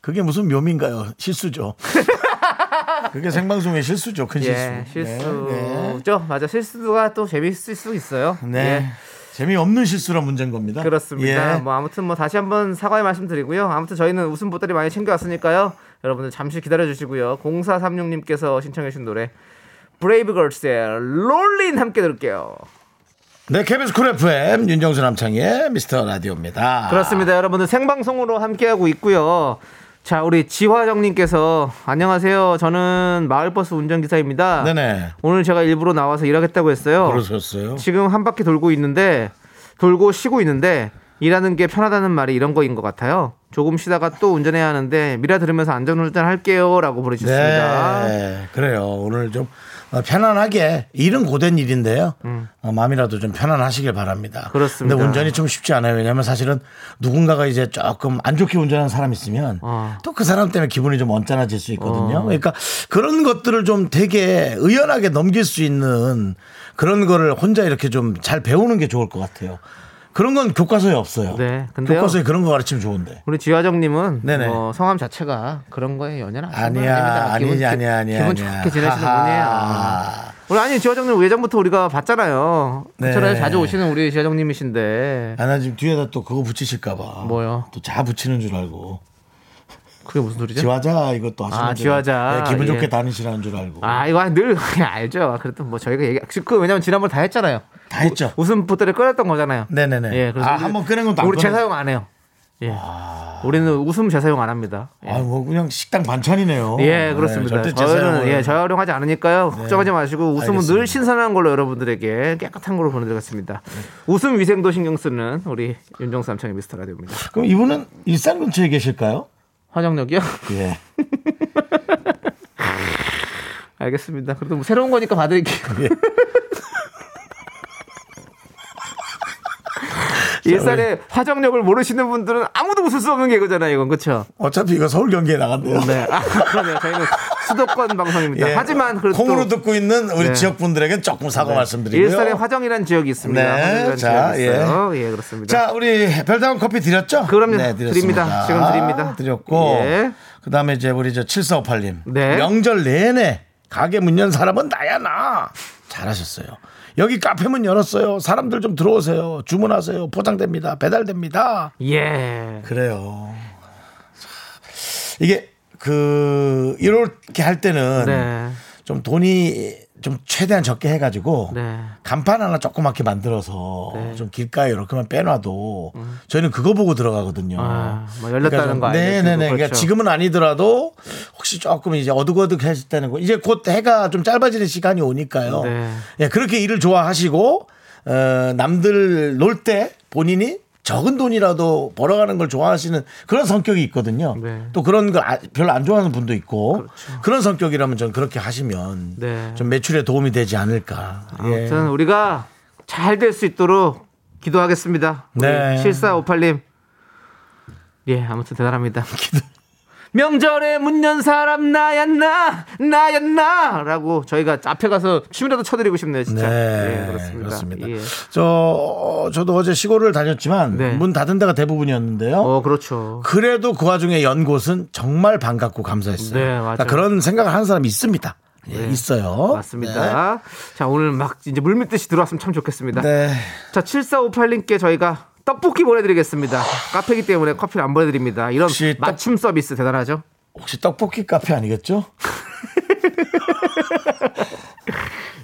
그게 무슨 묘미인가요? 실수죠. 그게 생방송의 실수죠. 큰 실수. 예, 실수죠. 네. 맞아, 실수가 또 재밌을 수 있어요. 네. 예. 네. 재미없는 실수란 문제인 겁니다. 그렇습니다. 예. 뭐 아무튼 뭐 다시 한번 사과의 말씀드리고요. 아무튼 저희는 웃음 보따리 많이 챙겨왔으니까요. 여러분들 잠시 기다려 주시고요. 0436님께서 신청해 주신 노래 브레이브걸스의 롤린 함께 들을게요. 네, KBS 쿨 FM 윤정수 남창희의 미스터 라디오입니다. 그렇습니다. 여러분들 생방송으로 함께하고 있고요. 자, 우리 지화정님께서 안녕하세요. 저는 마을버스 운전기사입니다. 네네. 오늘 제가 일부러 나와서 일하겠다고 했어요. 그러셨어요. 지금 한 바퀴 돌고 있는데 돌고 쉬고 있는데 일하는 게 편하다는 말이 이런 거인 것 같아요. 조금 쉬다가 또 운전해야 하는데 미라 들으면서 안전운전 할게요라고 보내주셨습니다. 네, 그래요. 오늘 좀 어, 편안하게 일은 고된 일인데요. 어, 마음이라도 좀 편안하시길 바랍니다. 음. 그렇습니다. 근데 운전이 좀 쉽지 않아요. 왜냐하면 사실은 누군가가 이제 조금 안 좋게 운전하는 사람 있으면 어. 또그 사람 때문에 기분이 좀 언짢아질 수 있거든요. 어. 그러니까 그런 것들을 좀 되게 의연하게 넘길 수 있는 그런 거를 혼자 이렇게 좀 잘 배우는 게 좋을 것 같아요. 그런 건 교과서에 없어요. 네, 근데요. 교과서에 그런 거 가르치면 좋은데. 우리 지화정님은 네네. 뭐 성함 자체가 그런 거에 연연하시는 분 아니야. 아니지, 기분, 아니야, 아니야. 기분 아니야. 좋게 지내시는. 분이에요. 우리 아니 지화정님 예전부터 우리가 봤잖아요. 네. 인천에 자주 오시는 우리 지화정님이신데 아, 나 지금 뒤에다 또 그거 붙이실까봐. 뭐요? 또 자 붙이는 줄 알고. 그게 무슨 소리죠? 지화자 이것도 하시는 아, 줄 지화자. 네, 기분 좋게 예. 다니시라는 줄 알고. 아 이거 늘 알죠. 그래도 뭐 저희가 얘기 그 왜냐면 지난번 다 했잖아요. 다 했죠. 웃음 보따리 꺼냈던 거잖아요. 네 네 네. 예, 그래서 아, 한번 건도 안 우리. 재사용 안 해요. 예. 우리는 웃음 재사용 안 합니다. 예. 아, 뭐 그냥 식당 반찬이네요. 예, 그렇습니다. 네, 저희는 네. 예, 재활용하지 않으니까요. 걱정하지 마시고 웃음은 알겠습니다. 늘 신선한 걸로 여러분들에게 깨끗한 걸로 보내드리겠습니다. 웃음 위생도 신경 쓰는 우리 윤정수 남창의 미스터 라디오입니다. 그럼 이분은 일산 근처에 계실까요? 화정역이요? 예. 알겠습니다. 그래도 뭐 새로운 거니까 봐드릴게요. 예. 일산의 화정역을 모르시는 분들은 아무도 웃을 수 없는 개그잖아요, 이건 그렇죠? 어차피 이거 서울 경기에 나간대요. 네. 아, 그러네요. 저희는 수도권 방송입니다. 예. 하지만 그래도 콩으로 또 듣고 있는 우리 네. 지역 분들에게는 조금 사과 말씀드리고요. 일산에 화정이라는 지역이 있습니다. 네, 자, 지역이 있어요. 예, 그렇습니다. 자, 우리 별다운 커피 드렸죠? 그럼요. 네, 드립니다. 지금 드립니다. 드렸고. 예. 그 다음에 이제 우리 저 7458님. 네. 명절 내내 가게 문 연 사람은 나야, 나. 잘하셨어요. 여기 카페 문 열었어요. 사람들 좀 들어오세요. 주문하세요. 포장됩니다. 배달됩니다. 예. 그래요. 자, 이게 그 이렇게 할 때는 네. 좀 돈이 좀 최대한 적게 해가지고 네. 간판 하나 조그맣게 만들어서 네. 음. 좀 길가에 이렇게만 빼놔도 저희는 그거 보고 들어가거든요. 아, 뭐 열렸다는 좀- 거 알려주고 네네네. 그러니까 그렇죠. 지금은 아니더라도 혹시 조금 이제 어둑어둑했을 때는 거 이제 곧 해가 좀 짧아지는 시간이 오니까요. 네. 예, 그렇게 일을 좋아하시고 어, 남들 놀 때 본인이 적은 돈이라도 벌어가는 걸 좋아하시는 그런 성격이 있거든요. 네. 또 그런 걸 아- 별로 안 좋아하는 분도 있고 그런 성격이라면 전 그렇게 하시면 네. 좀 매출에 도움이 되지 않을까. 예. 아무튼 우리가 잘 될 수 있도록 기도하겠습니다. 네. 7458님. 예, 아무튼 대단합니다. 명절에 문연 사람 나야 나 나야 나라고 저희가 앞에 가서 춤이라도 쳐드리고 싶네요 진짜 네, 예, 그렇습니다, 그렇습니다. 예. 저 어, 저도 어제 시골을 다녔지만 네. 문 닫은 데가 대부분이었는데요. 어 그렇죠 그래도 그 와중에 연 곳은 정말 반갑고 감사했어요. 네, 맞아요. 그러니까 그런 생각을 하는 사람이 있습니다. 예, 있어요. 맞습니다 자 오늘 막 이제 물밀듯이 들어왔으면 참 좋겠습니다 네. 자 7458님께 저희가 떡볶이 보내드리겠습니다 카페기 때문에 커피를 안 보내드립니다 이런 혹시 떡- 맞춤 서비스 대단하죠 혹시 떡볶이 카페 아니겠죠?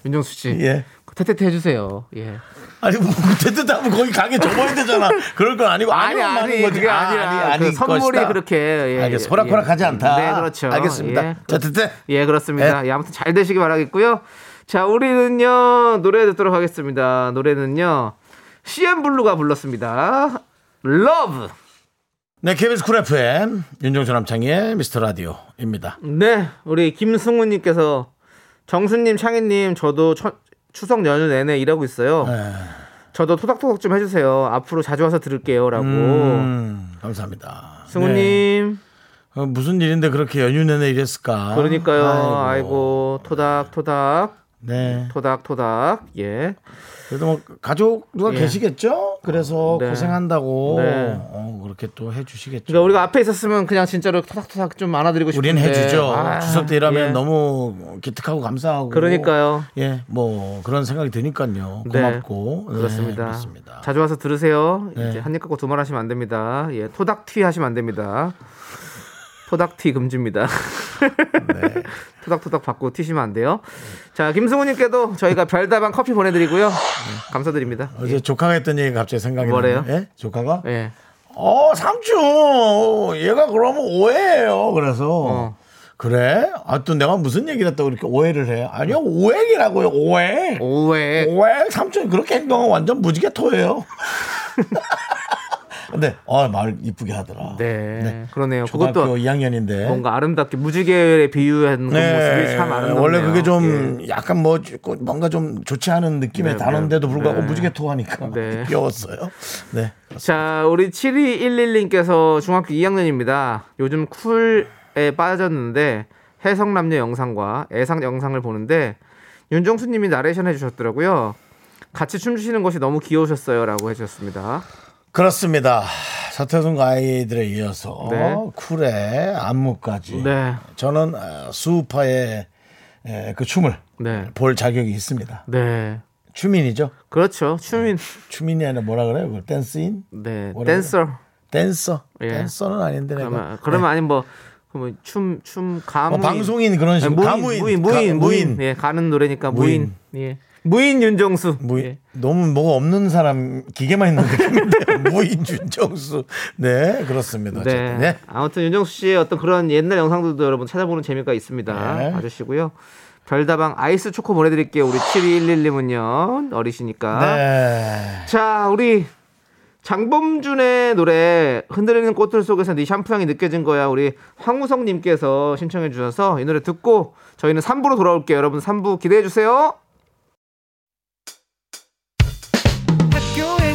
윤정수 씨 예. 테테테 해주세요 예. 아니 뭐 됐든 거기 가게 접어야 되잖아. 그럴 건 아니고 아니 아니 거지. 그게 아, 아니라 아니, 그 아닐 선물이 것이다. 그렇게 예, 알겠어. 예, 호락호락하지 예. 않다. 네 그렇죠. 알겠습니다. 예. 자, 됐대. 예 그렇습니다. 예. 예, 아무튼 잘 되시기 바라겠고요. 자 우리는요 노래 듣도록 하겠습니다. 노래는요 CNBLUE가 불렀습니다. Love. 네, KBS 쿨 FM 윤정수 남창희의 미스터 라디오입니다. 네 우리 김승우님께서 정수님 창희님 저도 처- 추석 연휴 내내 일하고 있어요. 네. 저도 토닥토닥 좀 해주세요. 앞으로 자주 와서 들을게요라고. 음, 감사합니다. 승우님. 네. 어, 무슨 일인데 그렇게 연휴 내내 이랬을까? 그러니까요. 아이고, 토닥 토닥. 네. 토닥 토닥. 예. 그래도 뭐 가족 누가 예. 계시겠죠? 그래서 네. 고생한다고 네. 어, 그렇게 또 해주시겠죠. 그러니까 우리가 앞에 있었으면 그냥 진짜로 토닥토닥 좀 안아드리고 싶은데. 우리는 해주죠. 아, 추석 때 일하면 예. 너무 기특하고 감사하고. 그러니까요. 예, 뭐 그런 생각이 드니까요. 네. 고맙고. 네, 그렇습니다. 그렇습니다. 자주 와서 들으세요. 네. 이제 한입 갖고 두말 하시면 안 됩니다. 예, 토닥 튀 하시면 안 됩니다. 토닥튀 금지입니다. 네. 토닥토닥 받고 튀시면 안 돼요. 자, 김승우님께도 저희가 별다방 커피 보내드리고요. 감사드립니다. 어제 조카가 했던 얘기가 갑자기 생각이 뭐래요? 예? 조카가? 예. 어, 삼촌, 얘가 그러면 오해예요. 그래서 어. 그래? 아, 또 내가 무슨 얘기를 했다고 이렇게 오해를 해? 아니요, 오해이라고요. 오해. 오해. 오해. 삼촌 그렇게 행동하면 완전 무지개 토예요. 근데 어, 말 이쁘게 하더라. 네. 그러네요. 초등학교 그것도 2학년인데. 뭔가 아름답게 무지개에 비유한 그 모습이 참 아름답네요. 네. 원래 그게 좀 예. 약간 뭐 뭔가 좀 좋지 않은 느낌의 네, 단어인데도 네. 불구하고 네. 무지개 토하니까 네. 귀여웠어요. 네. 자, 우리 7211님께서 중학교 2학년입니다. 요즘 쿨에 빠졌는데 해성남녀 영상과 애상 영상을 보는데 윤정수님이 나레이션 해주셨더라고요. 같이 춤추시는 것이 너무 귀여우셨어요라고 해주셨습니다. 그렇습니다. 서태순 아이들에 이어서 네. 쿨의 안무까지. 네, 저는 어, 수우파의 에, 그 춤을 네, 볼 자격이 있습니다. 네. 추민이죠. 그렇죠. 춤인, 추민이 아니라 뭐라 그래요? 그 댄스인? 네? 댄서. 댄서. 예. 댄서는 아닌데. 그러면 그러면 아니 뭐. 그러면 춤, 춤, 가무. 뭐 방송인 그런 식으로 무인, 가무인, 무인, 가- 무인, 무인, 무인. 예, 가는 노래니까 무인. 무인. 예. 무인 윤정수. 무인 예. 너무 뭐가 없는 사람 기계만 있는 느낌인데 무인 준정수 네 그렇습니다. 네. 네. 아무튼 윤정수 씨의 어떤 그런 옛날 영상들도 여러분 찾아보는 재미가 있습니다. 네. 봐주시고요. 별다방 아이스 초코 보내드릴게요. 우리 7211님은요. 어리시니까. 네. 자, 우리 장범준의 노래 흔들리는 꽃들 속에서 네 샴푸 향이 느껴진 거야. 우리 황우성님께서 신청해 주셔서 이 노래 듣고 저희는 3부로 돌아올게요. 여러분 3부 기대해 주세요.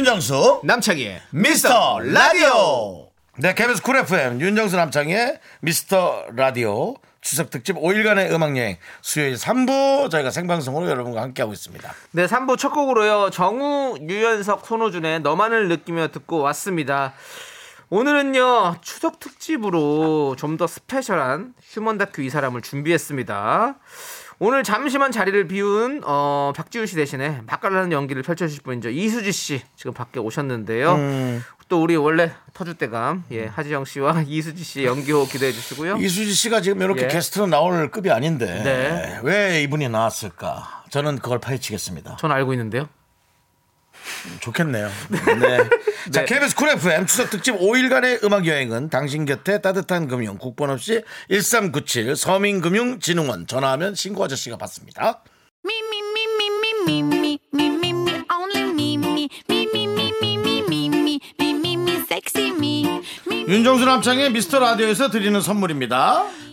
윤정수 남창희의 미스터 라디오. 네, KBS 쿨 FM 윤정수 남창희의 미스터 라디오 추석 특집 5일간의 음악 여행 수요일 3부 저희가 생방송으로 여러분과 함께하고 있습니다. 네, 3부 첫 곡으로요. 정우, 유연석, 손호준의 너만을 느끼며 듣고 왔습니다. 오늘은요, 추석 특집으로 좀 더 special한 휴먼 다큐 이 사람을 준비했습니다. 오늘 잠시만 자리를 비운 어, 박지윤 씨 대신에 맛깔나는 연기를 펼쳐주실 분이죠. 이수지 씨 지금 밖에 오셨는데요. 또 우리 원래 터줏대감 예, 하지영 씨와 이수지 씨의 연기호 기대해 주시고요. 이수지 씨가 지금 이렇게 예. 게스트로 나올 급이 아닌데 네. 왜 이분이 나왔을까? 저는 그걸 파헤치겠습니다. 전 알고 있는데요. 좋겠네요. 네. 자, KBS 쿨 FM 추석 특집 5일간의 음악 여행은 당신 곁에 따뜻한 금융 국번 없이 1397 서민금융진흥원 전화하면 신고 아저씨가 받습니다. 윤정수 남창희의 미스터 라디오에서 드리는 선물입니다.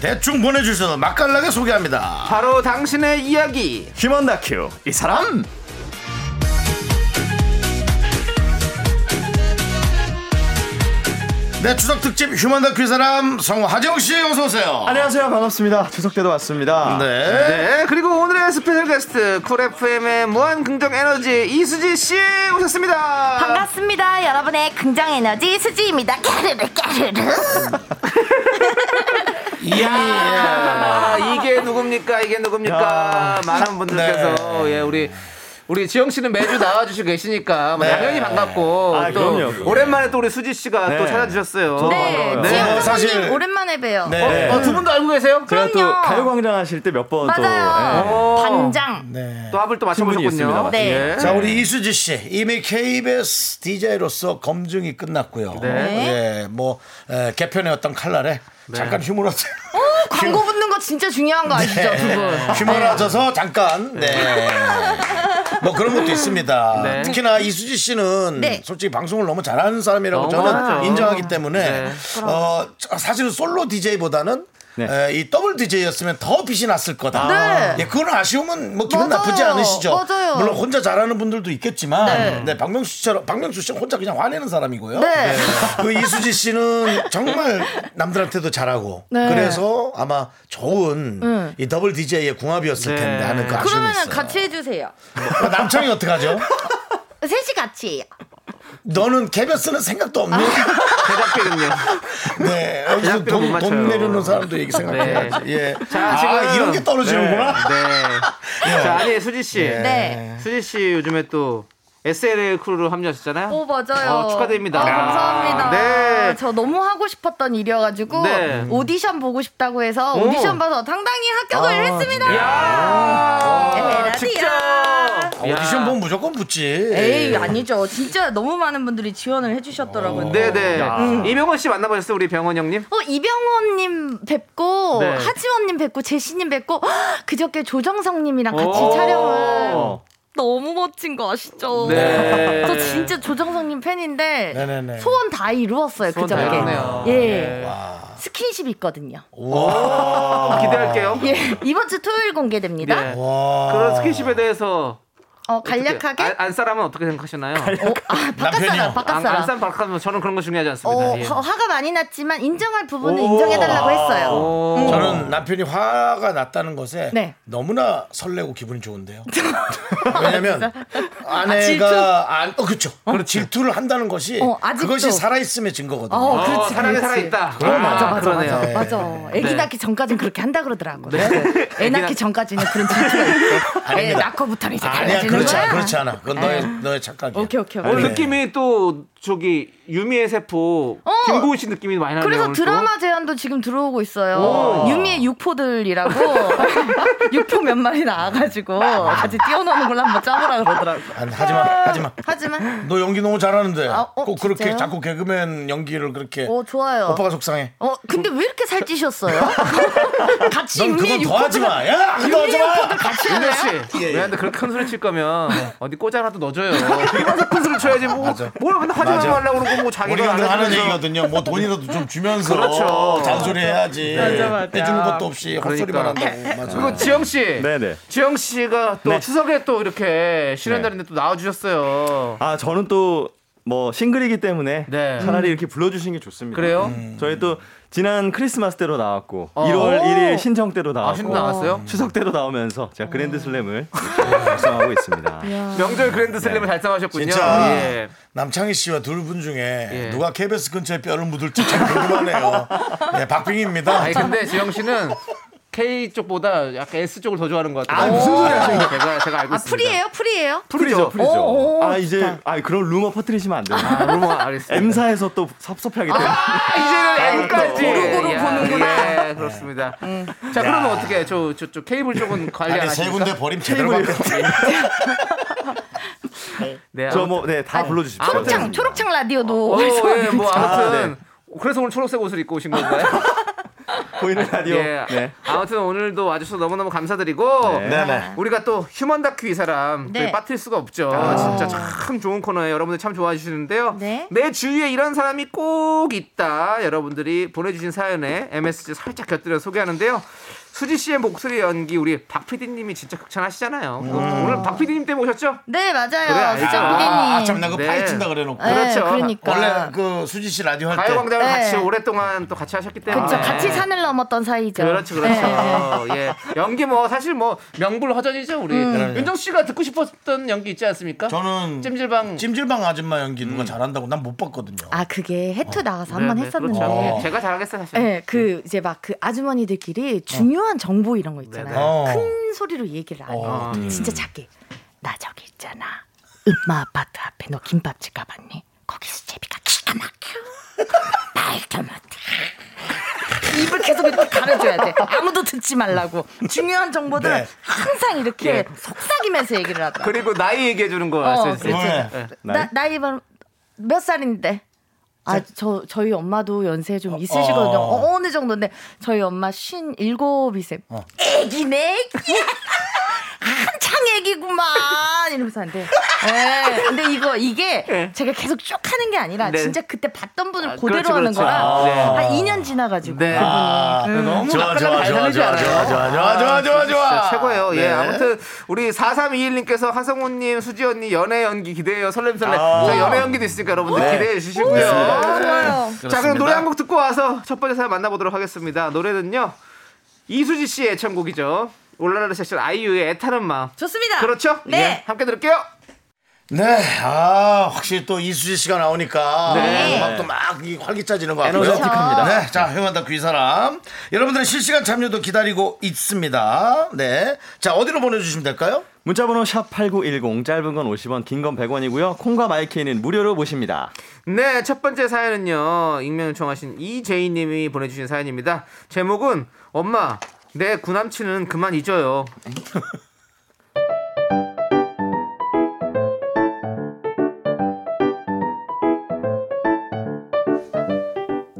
대충 보내주셔서 맛깔나게 소개합니다. 바로 당신의 이야기. 휴먼 다큐 이 사람. 네 추석 특집 휴먼 다큐 사람 성우 하정 씨 어서 오세요. 안녕하세요. 반갑습니다. 추석 때도 왔습니다. 네. 네. 그리고 오늘의 special guest 쿨 FM의 무한 긍정 에너지 이수지 씨 오셨습니다. 반갑습니다. 여러분의 긍정 에너지 수지입니다. 까르르 까르르. 아, 이게 누굽니까? 이게 누굽니까? 많은 분들께서 예 우리 우리 지영 씨는 매주 나와주시고 계시니까 뭐 네. 당연히 반갑고 아, 또 그럼요. 오랜만에 또 우리 수지 씨가 네. 또 찾아주셨어요. 네, 네, 지영 뭐 사실- 사실 오랜만에 봬요. 네. 어, 두 분도 알고 계세요? 제가 또 그럼요. 가요광장 하실 때 몇 번 또 맞아요. 어. 반장. 네. 또 합을 또 친분이 맞춰보셨군요. 있습니다. 네. 예. 자 우리 이수지 씨 이미 KBS DJ로서 검증이 끝났고요. 네. 예, 뭐 에, 개편의 어떤 칼날에 잠깐 휴머러스 광고 붙는 거 진짜 중요한 거 아시죠, 두 분? 휴머러져서 잠깐 네. 뭐 그런 것도 있습니다. 네. 특히나 이수지 씨는 네. 솔직히 방송을 너무 잘하는 사람이라고 너무 저는 잘하죠. 인정하기 때문에 네. 어, 사실은 솔로 DJ보다는 네. 에, 이 더블 DJ였으면 더 빛이 났을 거다. 네. 예, 그건 아쉬움은 뭐 기분 맞아요. 나쁘지 않으시죠. 맞아요. 물론 혼자 잘하는 분들도 있겠지만, 네. 네. 박명수 씨처럼 박명수 씨는 혼자 그냥 화내는 사람이고요. 네. 그 이수지 씨는 정말 남들한테도 잘하고, 네. 그래서 아마 좋은 네. 이 더블 DJ의 궁합이었을 네. 텐데 하는 그 아쉬움이 그러면 있어요. 같이 해주세요. 어, 남창이 어떡하죠? 셋이 같이 해요. 너는 개별쓰는 생각도 없니? 대답되군요. 네. 여기서 돈. 돈 내려놓는 사람도 얘기 생각해야지. 예. 자, 아, 지금- 이런 게 떨어지는구나. 네. 자, 아니 수지 씨. 네. 수지 씨 요즘에 또 SNL crew로 합류하셨잖아요. 오 맞아요. 어, 축하드립니다. 아, 감사합니다. 네. 저 너무 하고 싶었던 일이어가지고 네. 오디션 보고 싶다고 해서 오. 오디션 봐서 당당히 합격을 했습니다. 야 에라디야. 직접. 아, 오디션 보면 무조건 붙지. 에이 아니죠. 진짜 너무 많은 분들이 지원을 해주셨더라고요. 네네. 음. 이병헌 씨 만나보셨어요, 우리 병헌 형님? 어 이병헌님 뵙고 네. 하지원님 뵙고 제시님 뵙고 헉, 그저께 조정석님이랑 같이 오. 촬영을 너무 멋진 거 아시죠? 네. 저 진짜 조정석님 팬인데 네네네. 소원 다 이루었어요 소원 다 그저께. 이뤘네요. 예. 와. 스킨십 있거든요. 기대할게요. 예 이번 주 토요일 공개됩니다. 네. 와. 그런 스킨십에 대해서 어, 간략하게? 안, 안 사람은 어떻게 생각하시나요? 어, 아, 바깥. 사람, 바깥 안, 사람. 안사람 바깥 저는 그런 거 중요하지 않습니다. 어, 예. 화- 화가 많이 났지만 인정할 부분은 오. 인정해달라고 했어요. 오. 저는 남편이 화가 났다는 것에 네. 너무나 설레고 기분이 좋은데요. 왜냐면 질투? 아내가 안, 어, 그렇죠. 그리고 질투를 한다는 것이 어. 그것이 살아있음의 증거거든요. 어, 어, 그렇지, 사랑이. 살아있다. 어, 맞아, 아, 맞아, 그러네요. 맞아, 네. 맞아. 애기 네. 낳기 전까지는 그렇게 한다 그러더라고. 네. 애 낳기 낳- 전까지는 그런 질투가 있고, 애. 낳고부터는 이제 달라지는 그렇지. 않아, 그렇지 않아. 그건 너의, 너의 착각이야. 오케이, 오케이, 오늘 오케이. 네. 느낌이 또 저기 유미의 세포 어. 김고은 씨 느낌이 많이 나네요. 그래서 오늘 또. 드라마 제안도 지금 들어오고 있어요. 오. 유미의 육포들이라고 육포 몇 마리 나와가지고 같이 띄워놓는 걸로 한번 짜보라 그러더라고. 아니, 하지마, 하지마. 하지만 너 연기 너무 잘하는데 아, 어, 꼭 그렇게 진짜요? 자꾸 개그맨 연기를 그렇게 어 좋아요. 오빠가 속상해. 어 근데 왜 이렇게 살찌셨어요? 같이 넌 유미의 그건 더 하지 육포들 마. 야, 그거 하지 유미의 마. 육포들 같이 하나요? 씨, 예, 예. 왜 근데 그렇게 큰 소리 칠 거면 어디 꽂아 하나도 넣어줘요. 큰 소리 쳐야지 뭐. 맨날 하지 맞아. 말라고 그러고 뭐 우리 자기가 안 형들 하는. 얘기거든요. 뭐 돈이라도 좀 주면서 그렇죠. 잔소리 해야지. 맞아, 맞아. 해주는 것도 없이 헛소리만 그러니까. 한다고. 맞아. 그리고 지영 씨, 네네. 지영 씨가 또 네. 추석에 또 이렇게 실현달인데 또 나와주셨어요. 아 저는 또 뭐 싱글이기 때문에 네. 차라리 이렇게 불러주신 게 좋습니다. 그래요? 음. 저희 또 지난 크리스마스 때로 나왔고 어. 1월 오. 1일 신청 때로 아, 나왔고 신청 나왔어요? 추석 때로 나오면서 제가 그랜드 슬램을 달성하고 있습니다. 명절 그랜드 슬램을 달성하셨군요. 진짜 예. 남창희 씨와 둘 분 중에 예. 누가 KBS 근처에 뼈를 묻을지 참 궁금하네요. 예, 박빙입니다. 아니 근데 지영 씨는 K 쪽보다 약간 S 쪽을 더 좋아하는 것 같아요. 아, 무슨 소리 하시는 거예요? 제가 제가 알고 아 있습니다. 풀이에요? 풀이에요? 풀이죠, 풀이죠. 오, 오, 아 이제. 아 그런 루머 퍼뜨리시면 안 돼요. 아, 루머 알겠습니다. M사에서 또 섭섭해하기 때문에. 아, 이제는 M까지 고루고루 야, 보는구나. 예, 그렇습니다. 자, 그러면 어떻게 저 저쪽 케이블 쪽은 관리 안 아니 세? 군데 버림 제대로 받겠지. 네, 저 아무튼- 뭐네 다 불러주십시오. 초록창 초록창 라디오도 어, 예, 뭐 아, 아무튼 그래서 오늘 초록색 옷을 입고 오신 건가요? 보이는 라디오. 예. 네. 아무튼 오늘도 와주셔서 너무너무 감사드리고 네. 네네. 우리가 또 휴먼 다큐 이 사람 네. 또 빠뜨릴 수가 없죠. 진짜 참 좋은 코너예요. 여러분들 참 좋아해 주시는데요. 네. 내 주위에 이런 사람이 꼭 있다. 여러분들이 보내주신 사연에 MSG 살짝 곁들여 소개하는데요. 수지 씨의 목소리 연기 우리 박 PD님이 진짜 극찬하시잖아요. 오늘 박 PD님 때문에 오셨죠? 네 맞아요. 그래. 수정 아, PD님. 참, 나 그 네. 파헤친다 그래놓고. 네, 그렇죠. 그러니까. 원래 그 수지 씨 라디오 할 때. 가요광장을 네. 같이 오랫동안 또 같이 하셨기 때문에. 그렇죠. 같이 산을 넘었던 사이죠. 그렇죠, 그렇죠. 네. 예, 연기 뭐 사실 뭐 명불허전이죠 우리. 음. 윤정 씨가 듣고 싶었던 연기 있지 않습니까? 저는 찜질방. 찜질방 아줌마 연기 누가 잘한다고 난 못 봤거든요. 아 그게 해투 나가서 한번 네, 네, 했었는데. 그렇죠. 제가 잘하겠어요 사실. 네, 그 이제 막 그 아주머니들끼리 중요 한 정보 이런 거 있잖아요. 어. 큰 소리로 얘기를 안 해. 어. 진짜 작게. 나 저기 있잖아. 음마 아파트 앞에 너 김밥집 가봤니? 거기 수제비가 기가 막혀. 말도 못해. 입을 계속 이렇게 가려줘야 돼. 아무도 듣지 말라고. 중요한 정보들은 네. 항상 이렇게 예. 속삭이면서 얘기를 하더라. 그리고 나이 얘기해 주는 거 어, 말씀해 주세요. 그렇죠. 네. 나, 나이 몇- 몇 살인데? 아, 저, 저희 엄마도 연세 좀 있으시거든요. 어. 어, 어느 정도인데, 저희 엄마 57이세. 애기네, 애기. 한 창 애기구만. 이러면서 안 돼. 예. 근데 이거, 이게 예. 제가 계속 쭉 하는 게 아니라, 네. 진짜 그때 봤던 분을 아, 그대로 그렇죠, 하는 그렇죠. 거라, 네. 한 2년 지나가지고. 네. 아, 너무 좋아, 좋아, 좋아, 좋아, 않아요? 좋아, 좋아, 좋아, 좋아, 좋아, 좋아. 진짜 최고예요. 예, 네. 아무튼 우리 4321님께서 하성우님, 수지 언니 연애 연기 기대해요. 설렘 설렘. 아. 저희 연애 연기도 있으니까 여러분들 네. 기대해 주시고요. 좋아요. 자, 그럼 노래 한 곡 듣고 와서 첫 번째 사연 만나보도록 하겠습니다. 노래는요. 이수지 씨의 애창곡이죠. 올라라 섹션 아이유의 애타는 마음. 좋습니다. 그렇죠? 네. 예, 함께 들을게요. 네, 아 확실히 또 이수지 씨가 나오니까 네. 음악도 막 이 활기차지는 것 같고요. 에너제틱합니다. 네, 자 휴먼다 귀 사람 여러분들의 실시간 참여도 기다리고 있습니다. 네, 자 어디로 보내주시면 될까요? 문자번호 샵 #8910 짧은 건 50원, 긴 건 100원이고요. 콩과 마이케이는 무료로 보십니다. 네, 첫 번째 사연은요. 익명 요청하신 이재희님이 보내주신 사연입니다. 제목은 엄마 내 구남친은 그만 잊어요.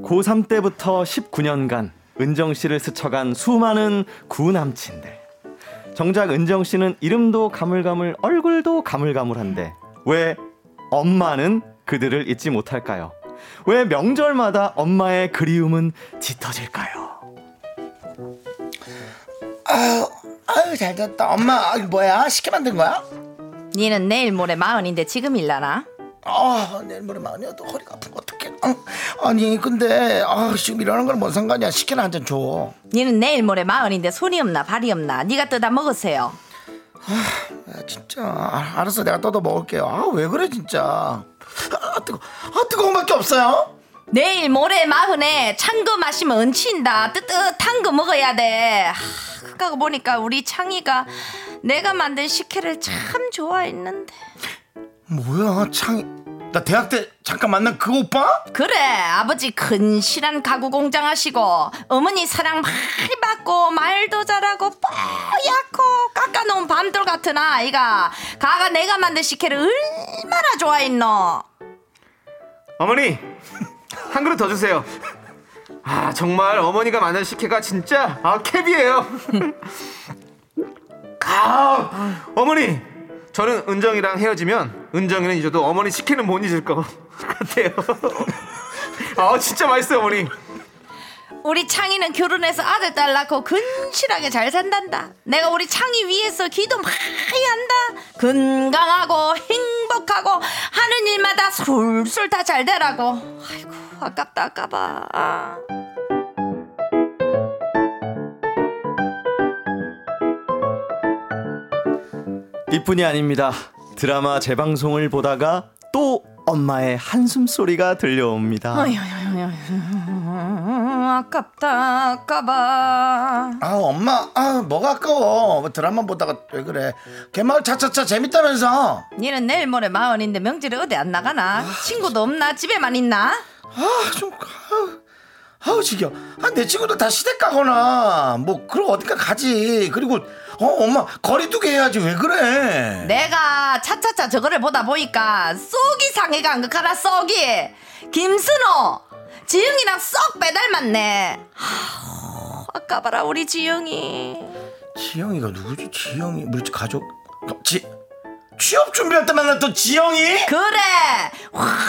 고3 때부터 19년간 은정 씨를 스쳐간 수많은 구남친들. 정작 은정 씨는 이름도 가물가물, 얼굴도 가물가물한데 왜 엄마는 그들을 잊지 못할까요? 왜 명절마다 엄마의 그리움은 짙어질까요? 아유 잘 됐다. 엄마 아, 이거 뭐야? 쉽게 만든 거야? 니는 내일 모레 마흔인데 지금 일나나? 아 내일 모레 마흔이어도 허리가 아픈 거 어떡해 어, 아니 근데 아 지금 일하는 건 뭔 상관이야 시켜나 한 잔 줘. 니는 내일 모레 마흔인데 손이 없나 발이 없나? 니가 뜯어 먹으세요. 야, 진짜 아, 알았어 내가 떠도 먹을게요. 아 왜 그래 진짜. 아 뜨거 아 뜨거운 밖에 없어요. 내일 모레 마흔에 찬 거 마시면 얹힌다. 뜨뜻한 거 먹어야 돼. 하, 그거 보니까 우리 창이가 내가 만든 식혜를 참 좋아했는데. 뭐야 창이 나 대학 때 잠깐 만난 그 오빠? 그래 아버지 근실한 가구 공장 하시고 어머니 사랑 많이 받고 말도 잘하고 뽀얗고 깎아놓은 밤돌 같은 아이가 가가 내가 만든 식혜를 얼마나 좋아했노 어머니 한 그릇 더 주세요. 아 정말 어머니가 만든 식혜가 진짜 아 캡이에요. 아 어머니 저는 은정이랑 헤어지면 은정이는 잊어도 어머니 식혜는 못 잊을 것 같아요. 아 진짜 맛있어요 어머니. 우리 창이는 결혼해서 아들 딸 낳고 근실하게 잘 산단다 내가 우리 창이 위해서 기도 많이 한다 건강하고 행복하고 하는 일마다 술술 다 잘 되라고 아이고 아깝다 아까봐 아. 이뿐이 아닙니다. 드라마 재방송을 보다가 또 엄마의 한숨 소리가 들려옵니다. 어휴, 아깝다 아까봐 아 엄마 아 뭐가 아까워. 뭐 드라마 보다가 왜 그래? 개마을 차차차 재밌다면서. 니는 내일 모레 마흔인데 명절에 어디 안 나가나? 친구도 없나? 집에만 있나? 아좀 아우, 아우 지겨. 아내 친구들 다 시댁 가거나. 뭐 그럼 어디가 가지? 그리고 어 엄마 거리두기 해야지. 왜 그래? 내가 차차차 저거를 보다 보니까 쏙이 상해가 안 그카라 쏙이. 김순호 지영이랑 쏙 빼닮았네. 아우, 아까 봐라 우리 지영이. 지영이가 누구지? 지영이. 우리 집 가족. 어, 지 취업 준비할 때 만났던 지영이? 그래.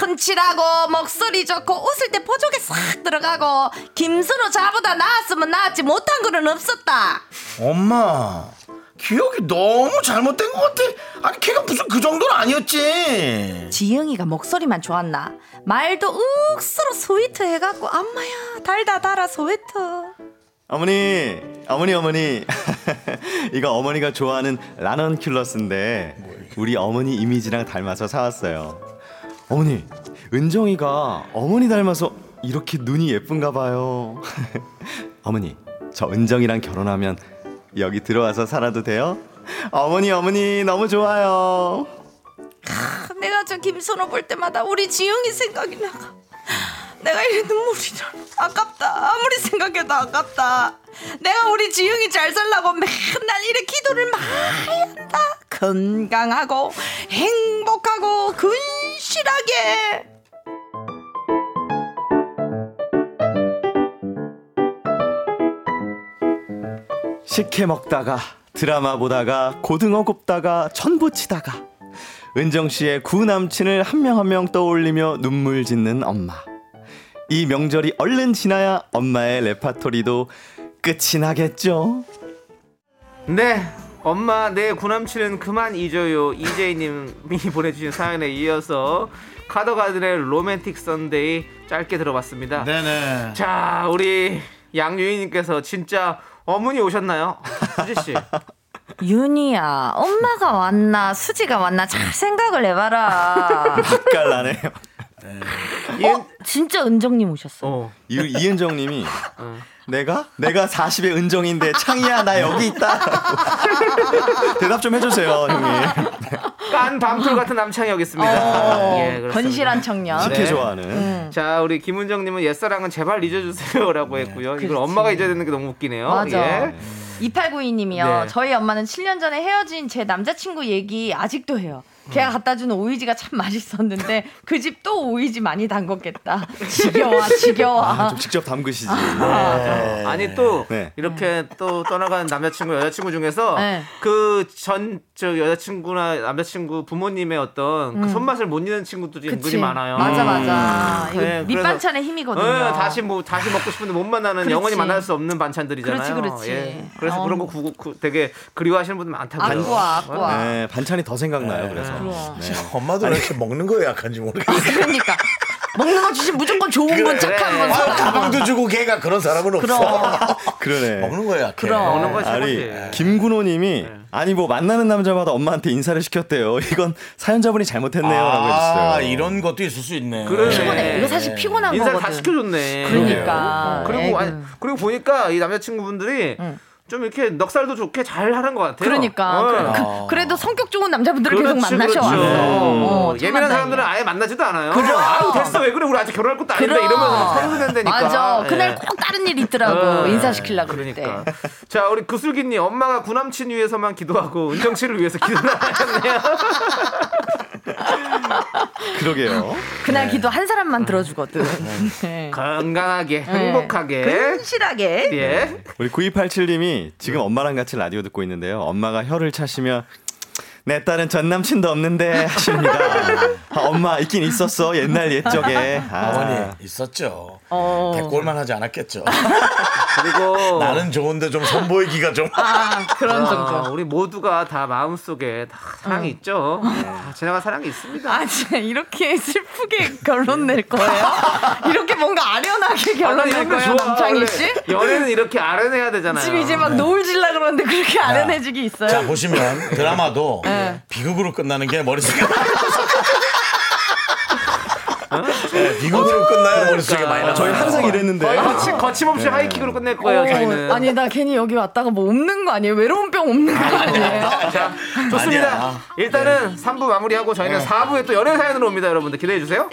훤칠하고 목소리 좋고 웃을 때 보조개 싹 들어가고 김순호 자보다 나았으면 나았지 못한 거는 없었다. 엄마 기억이 너무 잘못된 것 같아 아니 걔가 무슨 그 정도는 아니었지 지영이가 목소리만 좋았나 말도 억수로 스위트 해갖고 엄마야 달다 달아 스위트 어머니, 어머니, 어머니. 이거 어머니가 좋아하는 라넌 킬러스인데 우리 어머니 이미지랑 닮아서 사왔어요. 어머니, 은정이가 어머니 닮아서 이렇게 눈이 예쁜가 봐요. 어머니, 저 은정이랑 결혼하면 여기 들어와서 살아도 돼요? 어머니, 어머니 너무 좋아요. 내가 저 김선호 볼 때마다 우리 지영이 생각이 나가. 내가 이래 눈물이 나. 아깝다. 아무리 생각해도 아깝다. 내가 우리 지영이 잘 살라고 맨날 이래 기도를 많이 한다. 건강하고 행복하고 근실하게. 식혜 먹다가 드라마 보다가 고등어 굽다가 전부 치다가 은정 씨의 구 남친을 한 명 한 명 떠올리며 눈물 짓는 엄마. 이 명절이 얼른 지나야 엄마의 레파토리도 끝이 나겠죠. 네. 엄마 내 구남친은 그만 잊어요. 이재희님이 보내주신 사연에 이어서 카더가든의 로맨틱 선데이 짧게 들어봤습니다. 네네 자 우리 양유희님께서 진짜 어머니 오셨나요? 수지 씨. 윤희야, 엄마가 왔나 수지가 왔나 잘 생각을 해봐라. 맛깔나네요. 이은, 진짜 은정님 오셨어. 어. 이, 이은정님이 내가 내가 40의 은정인데 창이야 나 여기 있다. 대답 좀 해주세요 형님. 깐 밤톨 같은 남창이 여기 있습니다. 예. 어, 건실한 청년. 네. 식혜 좋아하는. 자 우리 김은정님은 옛사랑은 제발 잊어주세요라고 했고요. 이걸 엄마가 잊어야 되는 게 너무 웃기네요. 맞아. 예. 2892님이요. 네. 저희 엄마는 7년 전에 헤어진 제 남자친구 얘기 아직도 해요. 걔가 음. 갖다 주는 오이지가 참 맛있었는데 그 집 또 오이지 많이 담궜겠다. 지겨워, 지겨워. 아, 좀 직접 담그시지. 맞아. 아니 또 네. 이렇게 또 떠나간 남자친구 여자친구 중에서 네. 그전 저 여자친구나 남자친구 부모님의 어떤 그 손맛을 못 잊는 친구들이 음. 그치. 은근히 많아요. 맞아, 맞아. 이거 네, 밑반찬의 힘이거든요. 네, 다시 뭐 다시 먹고 싶은데 못 만나는 그렇지. 영원히 만날 수 없는 반찬들이잖아요. 그렇지, 그렇지. 예. 그래서 그래서 그런 거 구, 구- 되게 그리워하시는 분들 많다고요. 아꾸아꾸아 네, 반찬이 더 생각나요. 그래서. 네. 엄마도 왜 이렇게 먹는 거에 약한지 모르겠어요. 그러니까 먹는 거 주시면 무조건 좋은 건 착한 건 아, 사랑. 가방도 주고 걔가 그런 사람은 없어. 그러네. 먹는 거에 약해. 그럼. 먹는 거 아니 최고지. 김군호님이 아니 뭐 만나는 남자마다 엄마한테 인사를 시켰대요. 이건 사연자분이 잘못했네요라고 아, 해주셨어요. 이런 것도 있을 수 있네. 그러네. 피곤해. 이거 사실 피곤한 인사를 거거든. 다 시켜줬네. 그러니까. 그리고. 아니, 그리고 보니까 이 남자친구분들이 좀 이렇게 넉살도 좋게 잘 하는 것 같아요. 그러니까 어. 그, 래도 성격 좋은 남자분들을 계속 그렇지, 만나셔 그렇죠. 왔어. 어, 참 예민한 다행이야. 사람들은 아예 만나지도 않아요. 아유 됐어 왜 그래 우리 아직 결혼할 것도 아닌데 그럼. 이러면 서른된다니까. 맞아. 예. 그날 꼭 다른 일 있더라고. 어, 인사시키려고 그러니까. 때. 자 우리 구슬기님 엄마가 구남친 위해서만 기도하고 은정 씨를 위해서 기도를 하셨네요. 그러게요. 그날 기도 한 사람만 들어주거든. 네. 건강하게 행복하게. 근실하게. 예. 우리 9287님이 지금 엄마랑 같이 라디오 듣고 있는데요. 엄마가 혀를 차시며 내 딸은 전 남친도 없는데 하십니다. 아, 엄마 있긴 있었어 옛날 옛적에. 아, 어머니 있었죠. 어. 대꼴만 하지 않았겠죠. 그리고 나는 좋은데 좀 선보이기가 좀. 아, 그런 정도. 아, 우리 모두가 다 마음 속에 다 사랑이 있죠. 네, 다 지나간 사랑이 있습니다. 아, 진짜 이렇게 슬프게 결론 낼 거예요? 이렇게 뭔가 아련하게 결론 난낼거 거예요. 남창희 씨? 연애는 이렇게 아련해야 되잖아요. 지금 이제 막 노을 질라 그러는데 그렇게 아련해지기 있어요? 자 보시면 드라마도 네. 비극으로 끝나는 게 머릿속에 네, 비극으로 끝나야 머릿속에 많이 나. 저희 항상 이랬는데. 거침, 거침없이 하이킥으로 끝낼 거예요, 어, 저희는. 아니 나 괜히 여기 왔다가 뭐 없는 거 아니에요? 외로운 병 없는 거 아니에요? 자, 좋습니다. 아니야. 일단은 3부 마무리하고 저희는 4부에 또 연애 사연으로 옵니다, 여러분들. 기대해 주세요.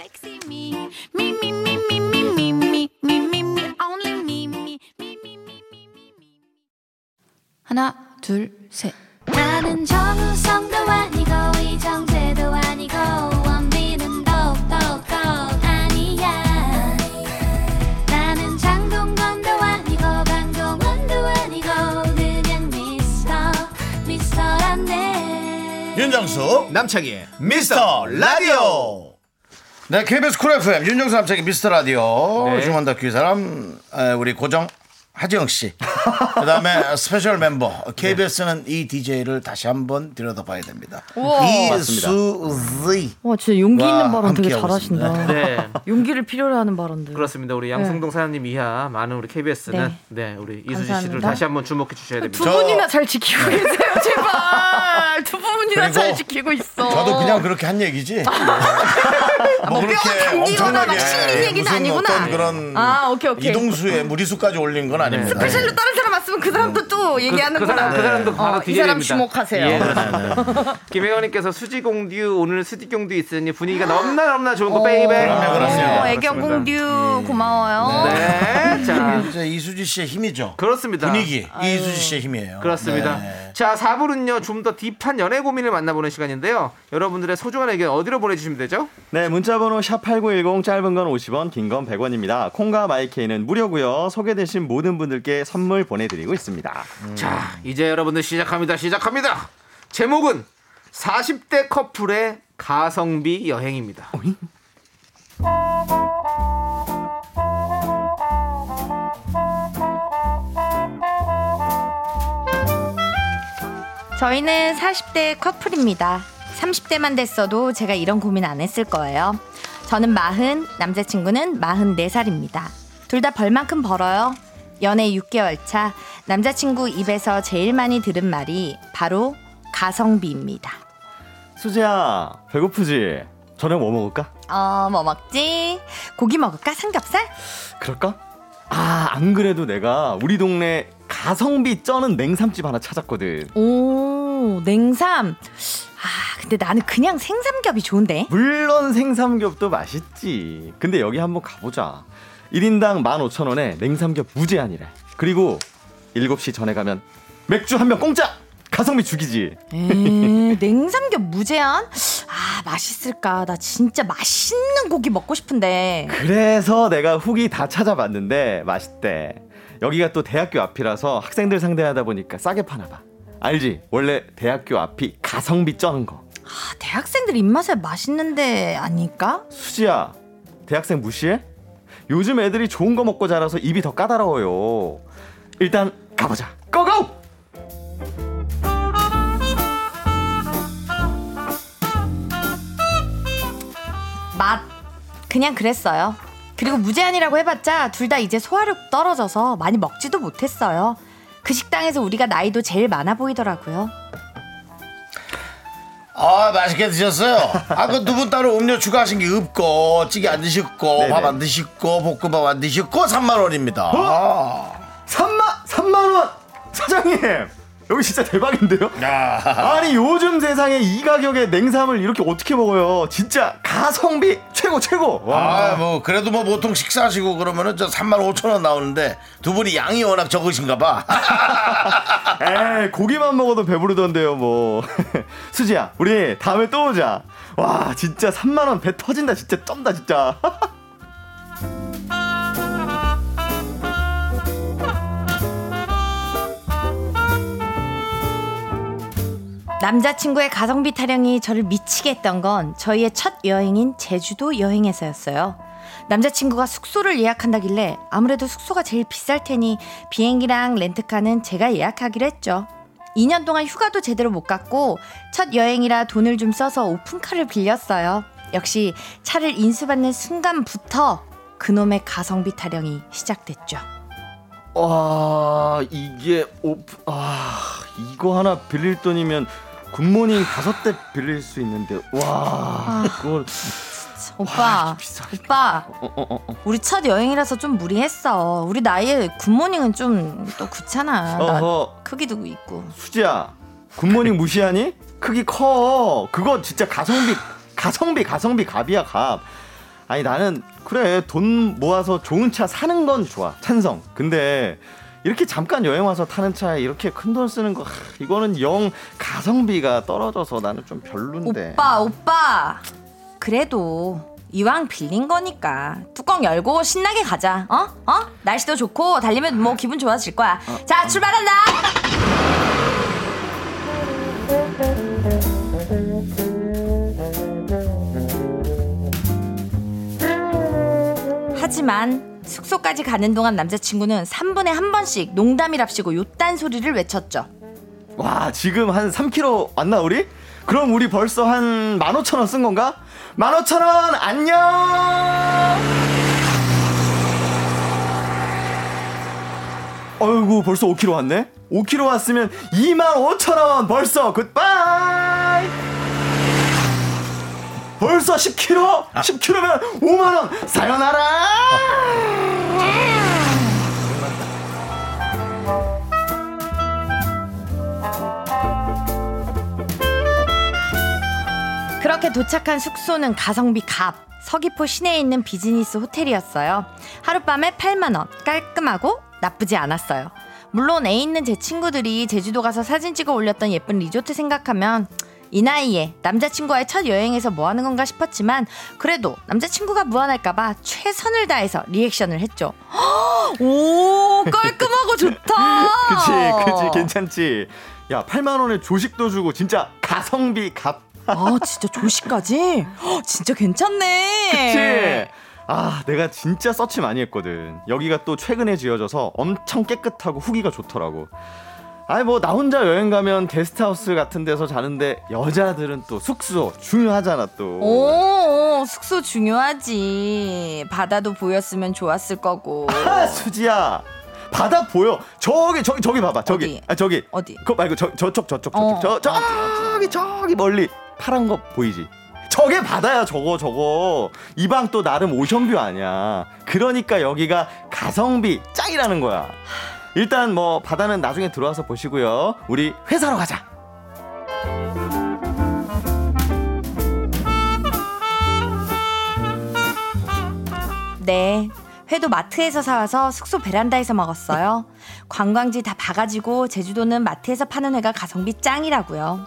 하나, 둘, 셋. 나는 정우성도 아니고 이정재도 아니고 원빈은 더욱더 아니야 나는 장동건도 아니고 강동원도 아니고 그냥 미스터 미스터란데 윤정수 남창희의 미스터 라디오. 네, KBS 쿨 FM 윤정수 남창희의 미스터 라디오. 네. 주만 다큐 이 사람 에, 우리 고정 하지영 씨. 그다음에 스페셜 멤버 KBS는 이 DJ를 다시 한번 들여다봐야 됩니다. 이수지. 와 진짜 용기 와, 있는 발언 되게 잘하신다. 네. 용기를 필요로 하는 발언들. 그렇습니다. 우리 양승동 사장님 이하 많은 우리 KBS는 네, 우리 이수지 씨를 감사합니다. 다시 한번 주목해 주셔야 됩니다. 두 저- 분이나 잘 지키고 계세요, 제발. 두 분이나 잘 지키고 있어. 저도 그냥 그렇게 한 얘기지. 뭐 뼈가 당기거나 막 실린 얘기는 무슨 아니구나. 어떤 그런 아, 오케이, 오케이. 이동수의 무리수까지 올린 건 아 닙니다. 스페셜로 다른 사람 왔으면 그 사람도 또 그, 얘기하는구나. 그 사람 그 사람도 바로 어, 이. 사람 주목하세요. 예, 그렇습니다. 김혜원님께서 수지공듀 오늘 수지공듀 있으니 분위기가 너무나 너무나 좋은 거 baby. 그럼요, 그럼요. 어, 애교 공듀 고마워요. 네, 자 이수지 씨의 힘이죠. 그렇습니다. 분위기 이수지 씨의 힘이에요. 그렇습니다. 네. 자, 4부는요, 좀 더 딥한 연애 고민을 만나보는 시간인데요. 여러분들의 소중한 의견 어디로 보내주시면 되죠? 네, 문자번호 샵8910 짧은 건 50원, 긴 건 100원입니다. 콩과 마이케이는 무료고요. 소개되신 모든 분들께 선물 보내드리고 있습니다. 자, 이제 여러분들 시작합니다. 시작합니다. 제목은 40대 커플의 가성비 여행입니다. 저희는 40대 커플입니다. 30대만 됐어도 제가 이런 고민 안 했을 거예요. 저는 마흔, 남자친구는 44살입니다. 둘 다 벌만큼 벌어요. 연애 6개월 차, 남자친구 입에서 제일 많이 들은 말이 바로 가성비입니다. 수지야, 배고프지? 저녁 뭐 먹을까? 어, 뭐 먹지? 고기 먹을까? 삼겹살? 그럴까? 아, 안 그래도 내가 우리 동네 가성비 쩌는 냉삼집 하나 찾았거든. 오, 냉삼. 아, 근데 나는 그냥 생삼겹이 좋은데. 물론 생삼겹도 맛있지. 근데 여기 한번 가보자. 1인당 15,000원에 냉삼겹 무제한이래. 그리고 7시 전에 가면 맥주 한 병 공짜! 가성비 죽이지. 에, 냉삼겹 무제한? 아, 맛있을까? 나 진짜 맛있는 고기 먹고 싶은데. 그래서 내가 후기 다 찾아봤는데 맛있대. 여기가 또 대학교 앞이라서 학생들 상대하다 보니까 싸게 파나 봐. 알지? 원래 대학교 앞이 가성비 쩌는 거. 아, 대학생들 입맛에 맛있는데 아닐까? 수지야, 대학생 무시해? 요즘 애들이 좋은 거 먹고 자라서 입이 더 까다로워요. 일단 가보자. 고고! 맛 그냥 그랬어요. 그리고 무제한이라고 해봤자 둘 다 이제 소화력 떨어져서 많이 먹지도 못했어요. 그 식당에서 우리가 나이도 제일 많아 보이더라고요. 아 맛있게 드셨어요. 아 그 두 분 따로 음료 추가하신 게 없고 찌개 안 드셨고. 밥 안 드셨고 볶음밥 안 드셨고 3만 원입니다. 아. 3만 3만 원 사장님 여기 진짜 대박인데요? 야. 아니 요즘 세상에 이 가격에 냉삼을 이렇게 어떻게 먹어요? 진짜 가성비 최고 최고. 와. 아, 뭐 그래도 뭐 보통 식사하시고 그러면은 저 3만 5천 원 나오는데 두 분이 양이 워낙 적으신가 봐. 에이 고기만 먹어도 배부르던데요 뭐. 수지야 우리 다음에 또 오자. 와 진짜 3만 원 배 터진다 진짜 쩐다 진짜. 남자친구의 가성비 타령이 저를 미치게 했던 건 저희의 첫 여행인 제주도 여행에서였어요. 남자친구가 숙소를 예약한다길래 아무래도 숙소가 제일 비쌀 테니 비행기랑 렌트카는 제가 예약하기로 했죠. 2년 동안 휴가도 제대로 못 갔고 첫 여행이라 돈을 좀 써서 오픈카를 빌렸어요. 역시 차를 인수받는 순간부터 그놈의 가성비 타령이 시작됐죠. 와 이게 오프 아 이거 하나 빌릴 돈이면 굿모닝 다섯 대 빌릴 수 있는데 와 그걸 오빠. 오빠, 어, 어, 어, 어. 우리 첫 여행이라서 좀 무리했어. 우리 나이에 굿모닝은 좀 또 그렇잖아. 나 어허 크기도 있고. 수지야 굿모닝 무시하니? 크기 커 그거 진짜 가성비 가성비 가성비 갑이야 갑 아니 나는 그래 돈 모아서 좋은 차 사는 건 좋아 찬성 근데 이렇게 잠깐 여행 와서 타는 차에 이렇게 큰 돈 쓰는 거 하, 이거는 영 가성비가 떨어져서 나는 좀 별론데 오빠, 오빠. 그래도 이왕 빌린 거니까 뚜껑 열고 신나게 가자. 어? 어? 날씨도 좋고 달리면 뭐 기분 좋아질 거야. 자, 출발한다. 하지만 숙소까지 가는 동안 남자친구는 3분에 한 번씩 농담이랍시고 요딴 소리를 외쳤죠. 와 지금 한 3kg 왔나 우리? 그럼 우리 벌써 한 15,000원 쓴 건가? 15,000원 안녕 어이구 벌써 5kg 왔네 5kg 왔으면 25,000원 벌써 굿바이 벌써 10kg? 10kg면 5만 원 사요나라 그렇게 도착한 숙소는 가성비 갑 서귀포 시내에 있는 비즈니스 호텔이었어요. 하룻밤에 8만 원 깔끔하고 나쁘지 않았어요. 물론 애 있는 제 친구들이 제주도 가서 사진 찍어 올렸던 예쁜 리조트 생각하면 이 나이에 남자친구와의 첫 여행에서 뭐 하는 건가 싶었지만 그래도 남자친구가 무안할까봐 최선을 다해서 리액션을 했죠. 오 깔끔하고 좋다. 그치 그치 괜찮지 야 8만 원에 조식도 주고 진짜 가성비 갑아 진짜 조식까지? 헉, 진짜 괜찮네. 그치 아 내가 진짜 서치 많이 했거든 여기가 또 최근에 지어져서 엄청 깨끗하고 후기가 좋더라고 아니 뭐 나 혼자 여행 가면 게스트하우스 같은 데서 자는데 여자들은 또 숙소 중요하잖아 또. 오, 숙소 중요하지. 바다도 보였으면 좋았을 거고. 아, 수지야. 바다 보여. 저기 저기 저기 봐봐 저기. 어디? 아 저기. 어디? 그거 말고 저 저쪽 저쪽 저쪽. 어, 저 저기 저기 멀리 파란 거 보이지? 저게 바다야 저거 저거. 이 방 또 나름 오션뷰 아니야. 그러니까 여기가 가성비 짱이라는 거야 일단 뭐 바다는 나중에 들어와서 보시고요 우리 회사로 가자 네. 회도 마트에서 사와서 숙소 베란다에서 먹었어요. 관광지 다 봐가지고 제주도는 마트에서 파는 회가 가성비 짱이라고요.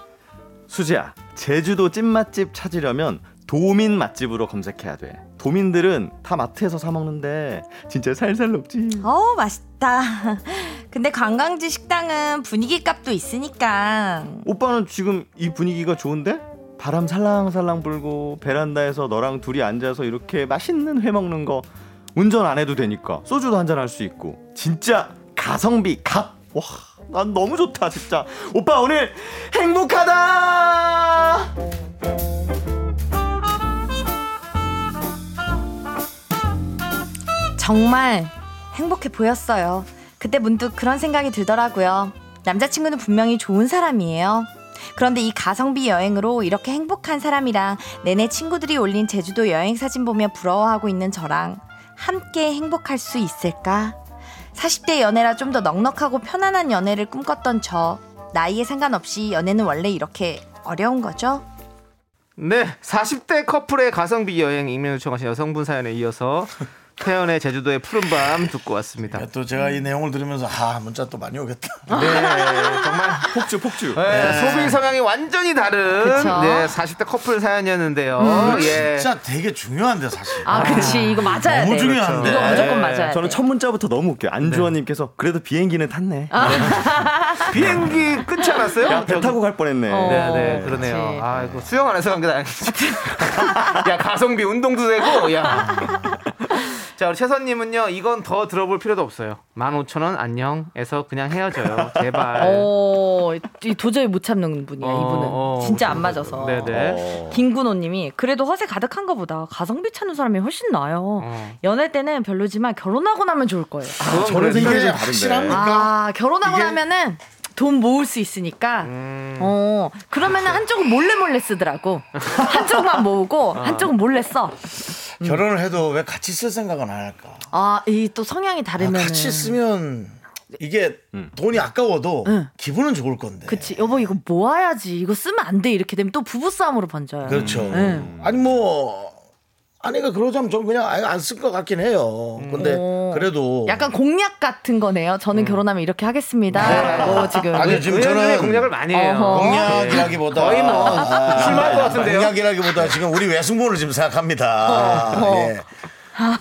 수지야 제주도 찐맛집 찾으려면 도민 맛집으로 검색해야 돼 도민들은 다 마트에서 사 먹는데 진짜 살살 녹지 어우 맛있다. 근데 관광지 식당은 분위기 값도 있으니까. 오빠는 지금 이 분위기가 좋은데? 바람 살랑살랑 불고 베란다에서 너랑 둘이 앉아서 이렇게 맛있는 회 먹는 거 운전 안 해도 되니까 소주도 한잔 할 수 있고 진짜 가성비 값. 와, 난 너무 좋다 진짜. 오빠 오늘 행복하다. 정말 행복해 보였어요. 그때 문득 그런 생각이 들더라고요. 남자친구는 분명히 좋은 사람이에요. 그런데 이 가성비 여행으로 이렇게 행복한 사람이랑 내내 친구들이 올린 제주도 여행 사진 보며 부러워하고 있는 저랑 함께 행복할 수 있을까? 40대 연애라 좀 더 넉넉하고 편안한 연애를 꿈꿨던 저. 나이에 상관없이 연애는 원래 이렇게 어려운 거죠? 네, 40대 커플의 가성비 여행 익명 요청하신 여성분 사연에 이어서 태연의 제주도의 푸른밤 듣고 왔습니다. 또 제가 이 내용을 들으면서 아 문자 또 많이 오겠다. 네, 정말 폭주 폭주. 네, 소비 성향이 완전히 다른 그쵸? 네, 40대 커플 사연이었는데요. 예. 진짜 되게 중요한데 사실. 아, 그치. 이거 맞아야 너무 돼. 중요한데. 이거 무조건 네. 맞아야 돼. 저는 첫 문자부터 너무 웃겨 요. 안주원님께서 그래도 비행기는 탔네. 비행기 끊지 않았어요? 야, 배 타고 갈 뻔했네. 네, 네, 그러네요. 그치. 아, 이거 수영 안 해서 간 게 다행이지. 야, 가성비 운동도 되고, 야. 자, 우리 최선님은요, 이건 더 들어볼 필요도 없어요. 15,000원 안녕에서 그냥 헤어져요. 제발. 어, 이 도저히 못 참는 분이야, 어, 이분은. 어, 진짜 안 맞아서. 네네. 김군호 님이 그래도 허세 가득한 것보다 가성비 찾는 사람이 훨씬 나아요. 어. 연애 때는 별로지만 결혼하고 나면 좋을 거예요. 그건 저는 생각이. 확실합니까? 아, 결혼하고 이게- 나면은 돈 모을 수 있으니까. 음. 어, 그러면은 한쪽은 몰래 몰래 쓰더라고. 한쪽만 모으고 한쪽은 몰래 써. 결혼을 해도 왜 같이 쓸 생각은 안 할까? 아, 이 또 성향이 아, 다르면. 같이 쓰면 이게 돈이 아까워도 응. 기분은 좋을 건데. 그치. 여보, 이거 모아야지. 이거 쓰면 안 돼. 이렇게 되면 또 부부싸움으로 번져요. 그렇죠. 응. 아니 뭐 아내가 그러자면 전 그냥 아예 안 쓸 것 같긴 해요. 근데 어. 그래도 약간 공약 같은 거네요. 저는 결혼하면 이렇게 하겠습니다. 라고 지금. 아니 지금 의원님이 저는 공약을 많이 해요. 어허. 공약이라기보다 거의 뭐 아, 실망할 것 같은데요? 공약이라기보다 지금 우리 외숙모를 지금 생각합니다. 예.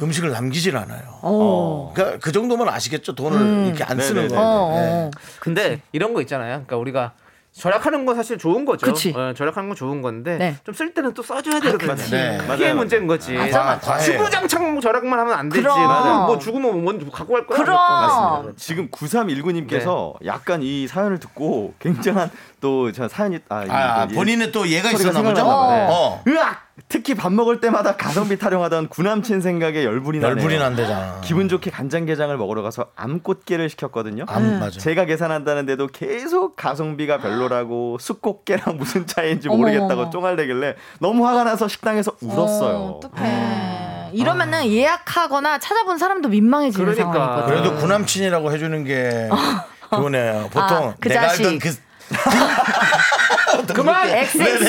음식을 남기질 않아요. 어. 그러니까 그 정도면 아시겠죠? 돈을 이렇게 안 쓰는 네네네. 거. 어, 예. 어. 근데 이런 거 있잖아요. 그러니까 우리가 절약하는 건 사실 좋은 거죠. 그치. 어, 절약하는 건 좋은 건데 네. 좀쓸 때는 또 써줘야 되거든요. 네. 그게 맞아요, 문제인 거지. 맞아, 맞아. 주구장창 절약만 하면 안 되지. 그럼. 맞아. 뭐 죽으면 뭔 갖고 갈 거야. 그럼. 지금 9319님께서 약간 이 사연을 듣고 굉장한 또저 사연이 아, 아, 이거 본인의 또 얘가 있었나 보죠? 어. 으악! 특히 밥 먹을 때마다 가성비 타령하던 구남친 생각에 열불이 나네요. 열불이 난대잖아. 기분 좋게 간장게장을 먹으러 가서 암꽃게를 시켰거든요. 암 맞아. 제가 계산한다는데도 계속 가성비가 별로라고 쑥꽃게랑 무슨 차이인지 모르겠다고. 쫑알대길래 너무 화가 나서 식당에서 울었어요. 어, 어떡해. 이러면은 예약하거나 찾아본 사람도 민망해지는 그러니까. 상황이거든. 그래도 구남친이라고 해주는 게 좋네요. 보통 아, 그 내가 자식. 알던 그 그만. XX.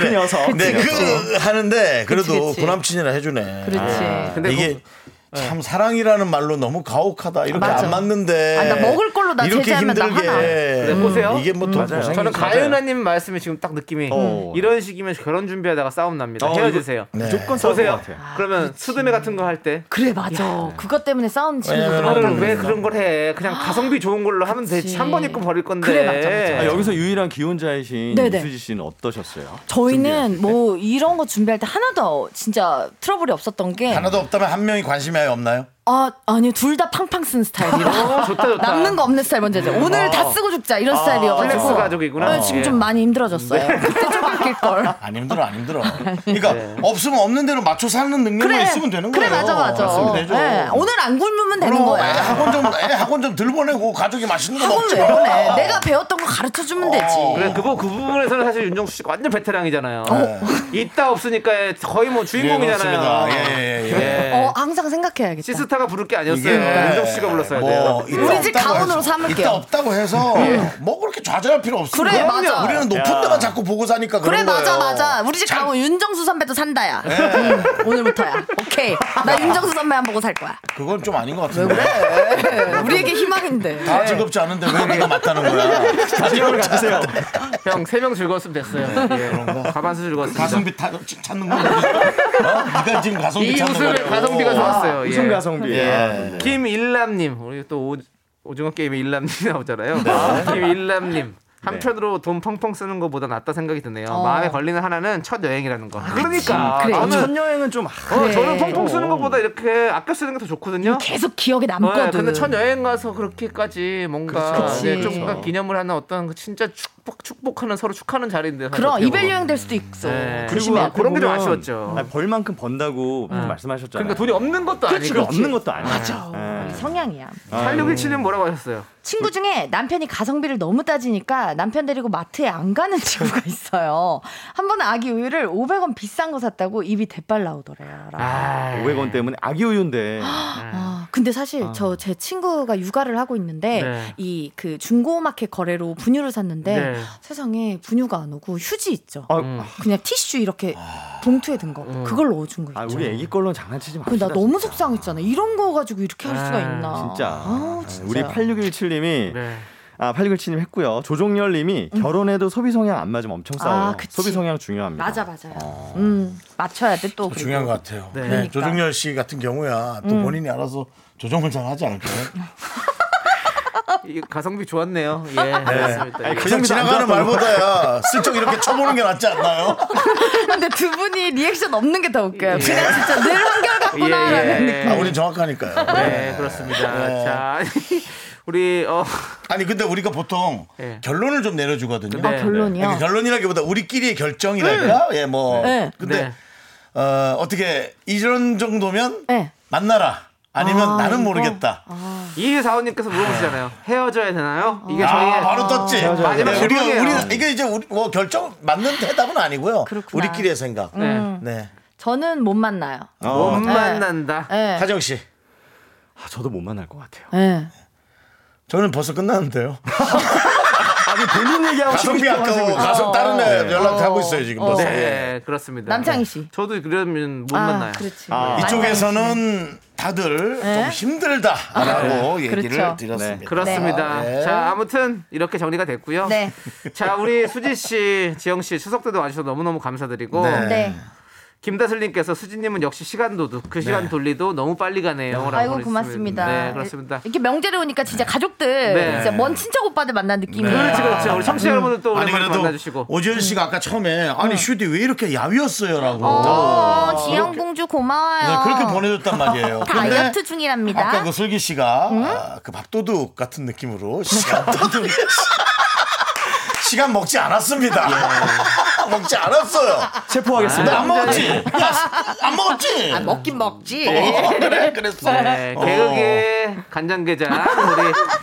그 녀석. 네, 그 하는데 그래도 그치, 그치. 구남친이라 해주네. 그렇지. 근데 이게 참 사랑이라는 말로 너무 가혹하다. 이렇게 맞아. 안 맞는데. 아, 나 먹을 걸로 나 이렇게 제재하면 나 힘들게. 화나. 그래, 보세요. 이게 뭐또 맞아요. 고생이 저는 맞아요. 가연아님 말씀이 지금 딱 느낌이 어. 이런 식이면 결혼 준비하다가 싸움 납니다. 어, 헤어지세요. 네. 무조건 보세요. 같아요. 그러면 스드메 같은 거 할 때 그래 맞아. 그것 때문에 싸운 친구들 많다는 왜. 그런 걸 해? 그냥 가성비 좋은 걸로 하면 되지. 그치. 한번 입고 버릴 건데. 그래, 맞아, 맞아. 아, 여기서 유일한 기혼자이신. 이수지 씨는 어떠셨어요? 저희는 뭐 이런 거 준비할 때 하나도 진짜 트러블이 없었던 게 하나도 없다면 한 명이 관심이 아예 없나요? 아, 아니요. 둘 다 팡팡 쓰는 스타일이라. 어, 좋다 좋다. 남는 거 없는 스타일 먼저 죠 오늘 다 쓰고 죽자 이런 스타일이어가지고. flex 가족이구나. 아, 지금 예. 좀 많이 힘들어졌어요. 그때 좀 아낄 걸. 안 힘들어, 안 힘들어. 그러니까 없으면 없는 대로 맞춰 사는 능력만 그래. 있으면 되는 그래 거예요. 맞아 맞아. 있으면 되죠. 예, 오늘 안 굶으면 되는 그럼 애 거야. 학원 좀, 애 학원 좀 들 보내고 가족이 맛있는 거 학원 먹죠. 왜 보내? 내가 배웠던 거 가르쳐 주면 되지. 그래 그거 그 부분에서는 사실 윤정수 씨가 완전 베테랑이잖아요. 네. 있다 없으니까 거의 뭐 주인공이잖아요. 그렇습니다. 예, 예, 예. 예. 어 항상 생각해야겠다. 시스타가 부를 게 아니었어요. 이게 윤정수 씨가 불렀어야 뭐 돼요. 우리 집 가온으로 삼을게요. 있다 없다고 해서 뭐 그렇게 좌절할 필요 없습니다. 그래, 맞아. 우리는 높은 데만 자꾸 보고 사니까 그래 그런 거예요. 맞아 맞아. 우리 집 참- 가면 윤정수 선배도 산다야. 응, 오늘부터야. 오케이. 나 윤정수 선배만 보고 살 거야. 그건 좀 아닌 것 같은데. 그래. 우리에게 희망인데. 다 즐겁지 않은데 왜 내가 맞다는 거야? 가지를 가주세요. 형 세 명 즐거웠으면 됐어요. 예. 가반수 즐거웠습니다. 가성비 타, 찾는 거 어? 네가 지금 가성비 이 찾는 거야. 가성비가 좋았어요. 웃음 예. 가성비. 예. 김일남님 우리 또 오, 오징어 게임에 일남님 나오잖아요. 김일남님 한편으로 돈 펑펑 쓰는 것보다 낫다 생각이 드네요. 어. 마음에 걸리는 하나는 첫 여행이라는 거. 그러니까 그래. 저는 첫 여행은 좀 어, 저는 펑펑 쓰는 것보다 이렇게 아껴 쓰는 게 더 좋거든요. 계속 기억에 네, 남거든. 근데 첫 여행 가서 그렇게까지 뭔가 그치. 네, 좀 뭔가 기념을 하는 어떤 그 진짜 축- 축복 축복하는 서로 축하는 자리인데. 그럼 이별. 여행 될 수도 있어. 네. 조심해야 돼. 그런 게 좀 아쉬웠죠. 아니, 벌 만큼 번다고 네. 말씀하셨잖아요. 그러니까 돈이 없는 것도 그렇지, 아니고. 없는 것도 아니에요. 맞아. 예. 성향이야. 8617님 뭐라고 하셨어요? 친구 중에 남편이 가성비를 너무 따지니까 남편 데리고 마트에 안 가는 친구가 있어요. 한 번은 아기 우유를 500원 비싼 거 샀다고 입이 대빨 나오더래요. 아, 500원 때문에 아기 우유인데 아, 근데 사실 저 제 친구가 육아를 하고 있는데 네. 이그 중고마켓 거래로 분유를 샀는데 네. 세상에 분유가 안 오고 휴지 있죠. 아, 음. 그냥 티슈 이렇게 봉투에 든 거. 그걸 넣어준 거 아, 있죠. 우리 애기 걸로는 장난치지 근데 맙시다. 나 너무 속상했잖아. 이런 거 가지고 이렇게 할 수가 아, 있나. 진짜. 아, 진짜. 우리 8617님이 네. 아 8617님 했고요. 조종열 님이 결혼해도 소비 성향 안 맞으면 엄청 싸워요. 아. 소비 성향 중요합니다. 맞아 맞아요. 음 맞춰야 돼 또. 중요한 것 같아요. 네. 네, 그러니까. 조정열 씨 같은 경우야 또 본인이 알아서 조정을 잘 하지 않을까요? 이 가성비 좋았네요. 예, 알겠습니다. 예. 그냥 지나가는 말보다야 슬쩍 이렇게 쳐보는 게 낫지 않나요? 근데 두 분이 리액션 없는 게 더 웃겨요. 그냥 진짜 늘 한결같구나라는 예, 예. 느낌. 아, 우린 정확하니까요. 네, 그렇습니다. 네. 자, 우리 어 아니 근데 우리가 보통 네. 결론을 좀 내려주거든요. 네. 아, 결론이요. 그러니까 결론이라기보다 우리끼리의 결정이랄까? 예, 뭐. 네. 근데 네. 어, 어떻게 이런 정도면 네. 만나라. 아니면 아, 나는 이거? 모르겠다. 이사원님께서 물어보시잖아요. 헤어져야 되나요? 이게 저희의 아, 바로 떴지. 마지막 네, 우리가 질문이에요. 우리 이게 이제 우리 뭐 결정 맞는 대답은 아니고요. 그렇구나. 우리끼리의 생각. 네. 네. 저는 못 만나요. 못 네. 만난다. 네. 하정 씨. 아, 저도 못 만날 것 같아요. 네. 저는 벌써 끝났는데요. 아니 본인 얘기하고 가성비 아까워. 가성 다른 애 연락하고 있어요 지금. 벌써. 예. 네, 그렇습니다. 남창희 씨. 저도 그러면 못 아, 만나요. 그렇지. 아. 이쪽에서는 다들 네. 좀 힘들다라고 얘기를 그렇죠. 드렸습니다. 그렇습니다. 네. 자, 아무튼 이렇게 정리가 됐고요. 네. 자, 우리 수지 씨, 지영 씨 추석 때도 와주셔서 너무너무 감사드리고 네. 네. 김다슬님께서 수지님은 역시 시간 도둑. 그 시간 돌리도 너무 빨리 가네요. 라고 아이고 보내주셨습니다. 고맙습니다. 네, 그렇습니다. 이렇게 명절에 오니까 진짜 가족들, 네. 진짜 먼 친척 오빠들 만난 느낌이에요. 그렇지, 그렇죠. 우리 청취자 여러분들 또 오랜만에 그래도 만나주시고. 오지현 씨가 아까 처음에 아니 슈디 왜 이렇게 야위었어요라고 어, 지영 공주 고마워요. 네, 그렇게 보내줬단 말이에요. 다이어트 중이랍니다. 아까 그 슬기 씨가 아, 그 밥도둑 같은 느낌으로 시간 도둑 시간 먹지 않았습니다. 먹지 않았어요. 체포하겠습니다. 나안 먹었지. 야, 안 먹었지. 아, 먹긴 먹지. 어, 그래 그랬어. 네, 개그계 간장게장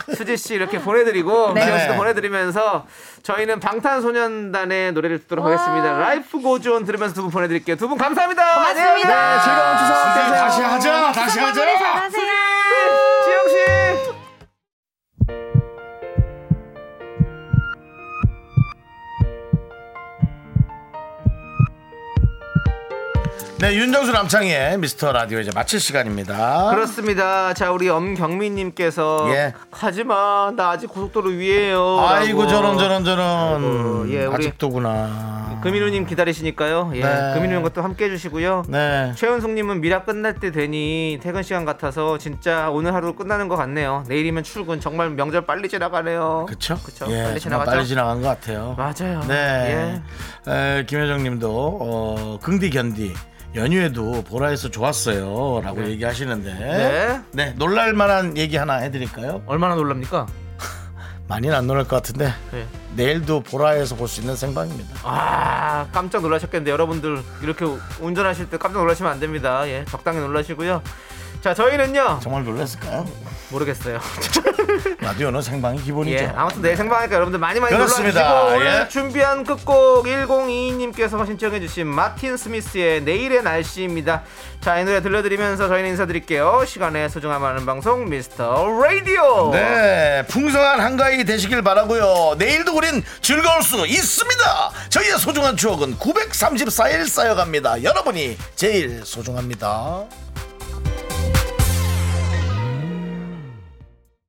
우리 수지 씨 이렇게 보내드리고 네. 지영 씨도 보내드리면서 저희는 방탄소년단의 노래를 듣도록 하겠습니다. 라이프 고즈온 들으면서 두 분 보내드릴게요. 두 분 감사합니다. 고맙습니다. 네, 즐거운 추석 되세요. 다시 하자. 다시 하자. 네, 윤정수 남창희의 미스터 라디오 이제 마칠 시간입니다. 그렇습니다. 자, 우리 엄경민님께서 예. 하지마, 나 아직 고속도로 위에요. 아이고 라고. 저런 저런 저런. 아이고, 예, 우리- 아직도구나. 금인우님 기다리시니까요. 예, 네. 금인우님 것도 함께 해 주시고요. 네. 최은숙님은 미라 끝날 때 되니 퇴근 시간 같아서 진짜 오늘 하루 끝나는 것 같네요. 내일이면 출근 정말 명절 빨리 지나가네요. 그쵸? 그쵸. 예, 빨리 정말 지나가죠. 빨리 지나간 것 같아요. 맞아요. 네. 에, 김효정 님도, 어, 긍디 견디. 연휴에도 보라에서 좋았어요. 라고 얘기하시는데. 네. 네. 놀랄만한 얘기 하나 해드릴까요? 얼마나 놀랍니까? 많이는 안 놀랄 것 같은데. 네. 내일도 보라에서 볼 수 있는 생방입니다. 아 깜짝 놀라셨겠는데 여러분들 이렇게 운전하실 때 깜짝 놀라시면 안 됩니다. 예, 적당히 놀라시고요. 자 저희는요 정말 놀랐을까요? 모르겠어요. 라디오는 생방이 기본이죠. 예, 아무튼 내일 생방하니까 여러분들 많이 많이 그렇습니다. 놀러주시고 오늘 예. 준비한 끝곡 1022님께서 신청해주신 마틴 스미스의 내일의 날씨입니다. 자 이 노래 들려드리면서 저희는 인사드릴게요. 시간의 소중함 하는 방송 미스터 라디오. 네, 풍성한 한가위 되시길 바라고요. 내일도 우린 즐거울 수 있습니다. 저희의 소중한 추억은 934일 쌓여갑니다. 여러분이 제일 소중합니다.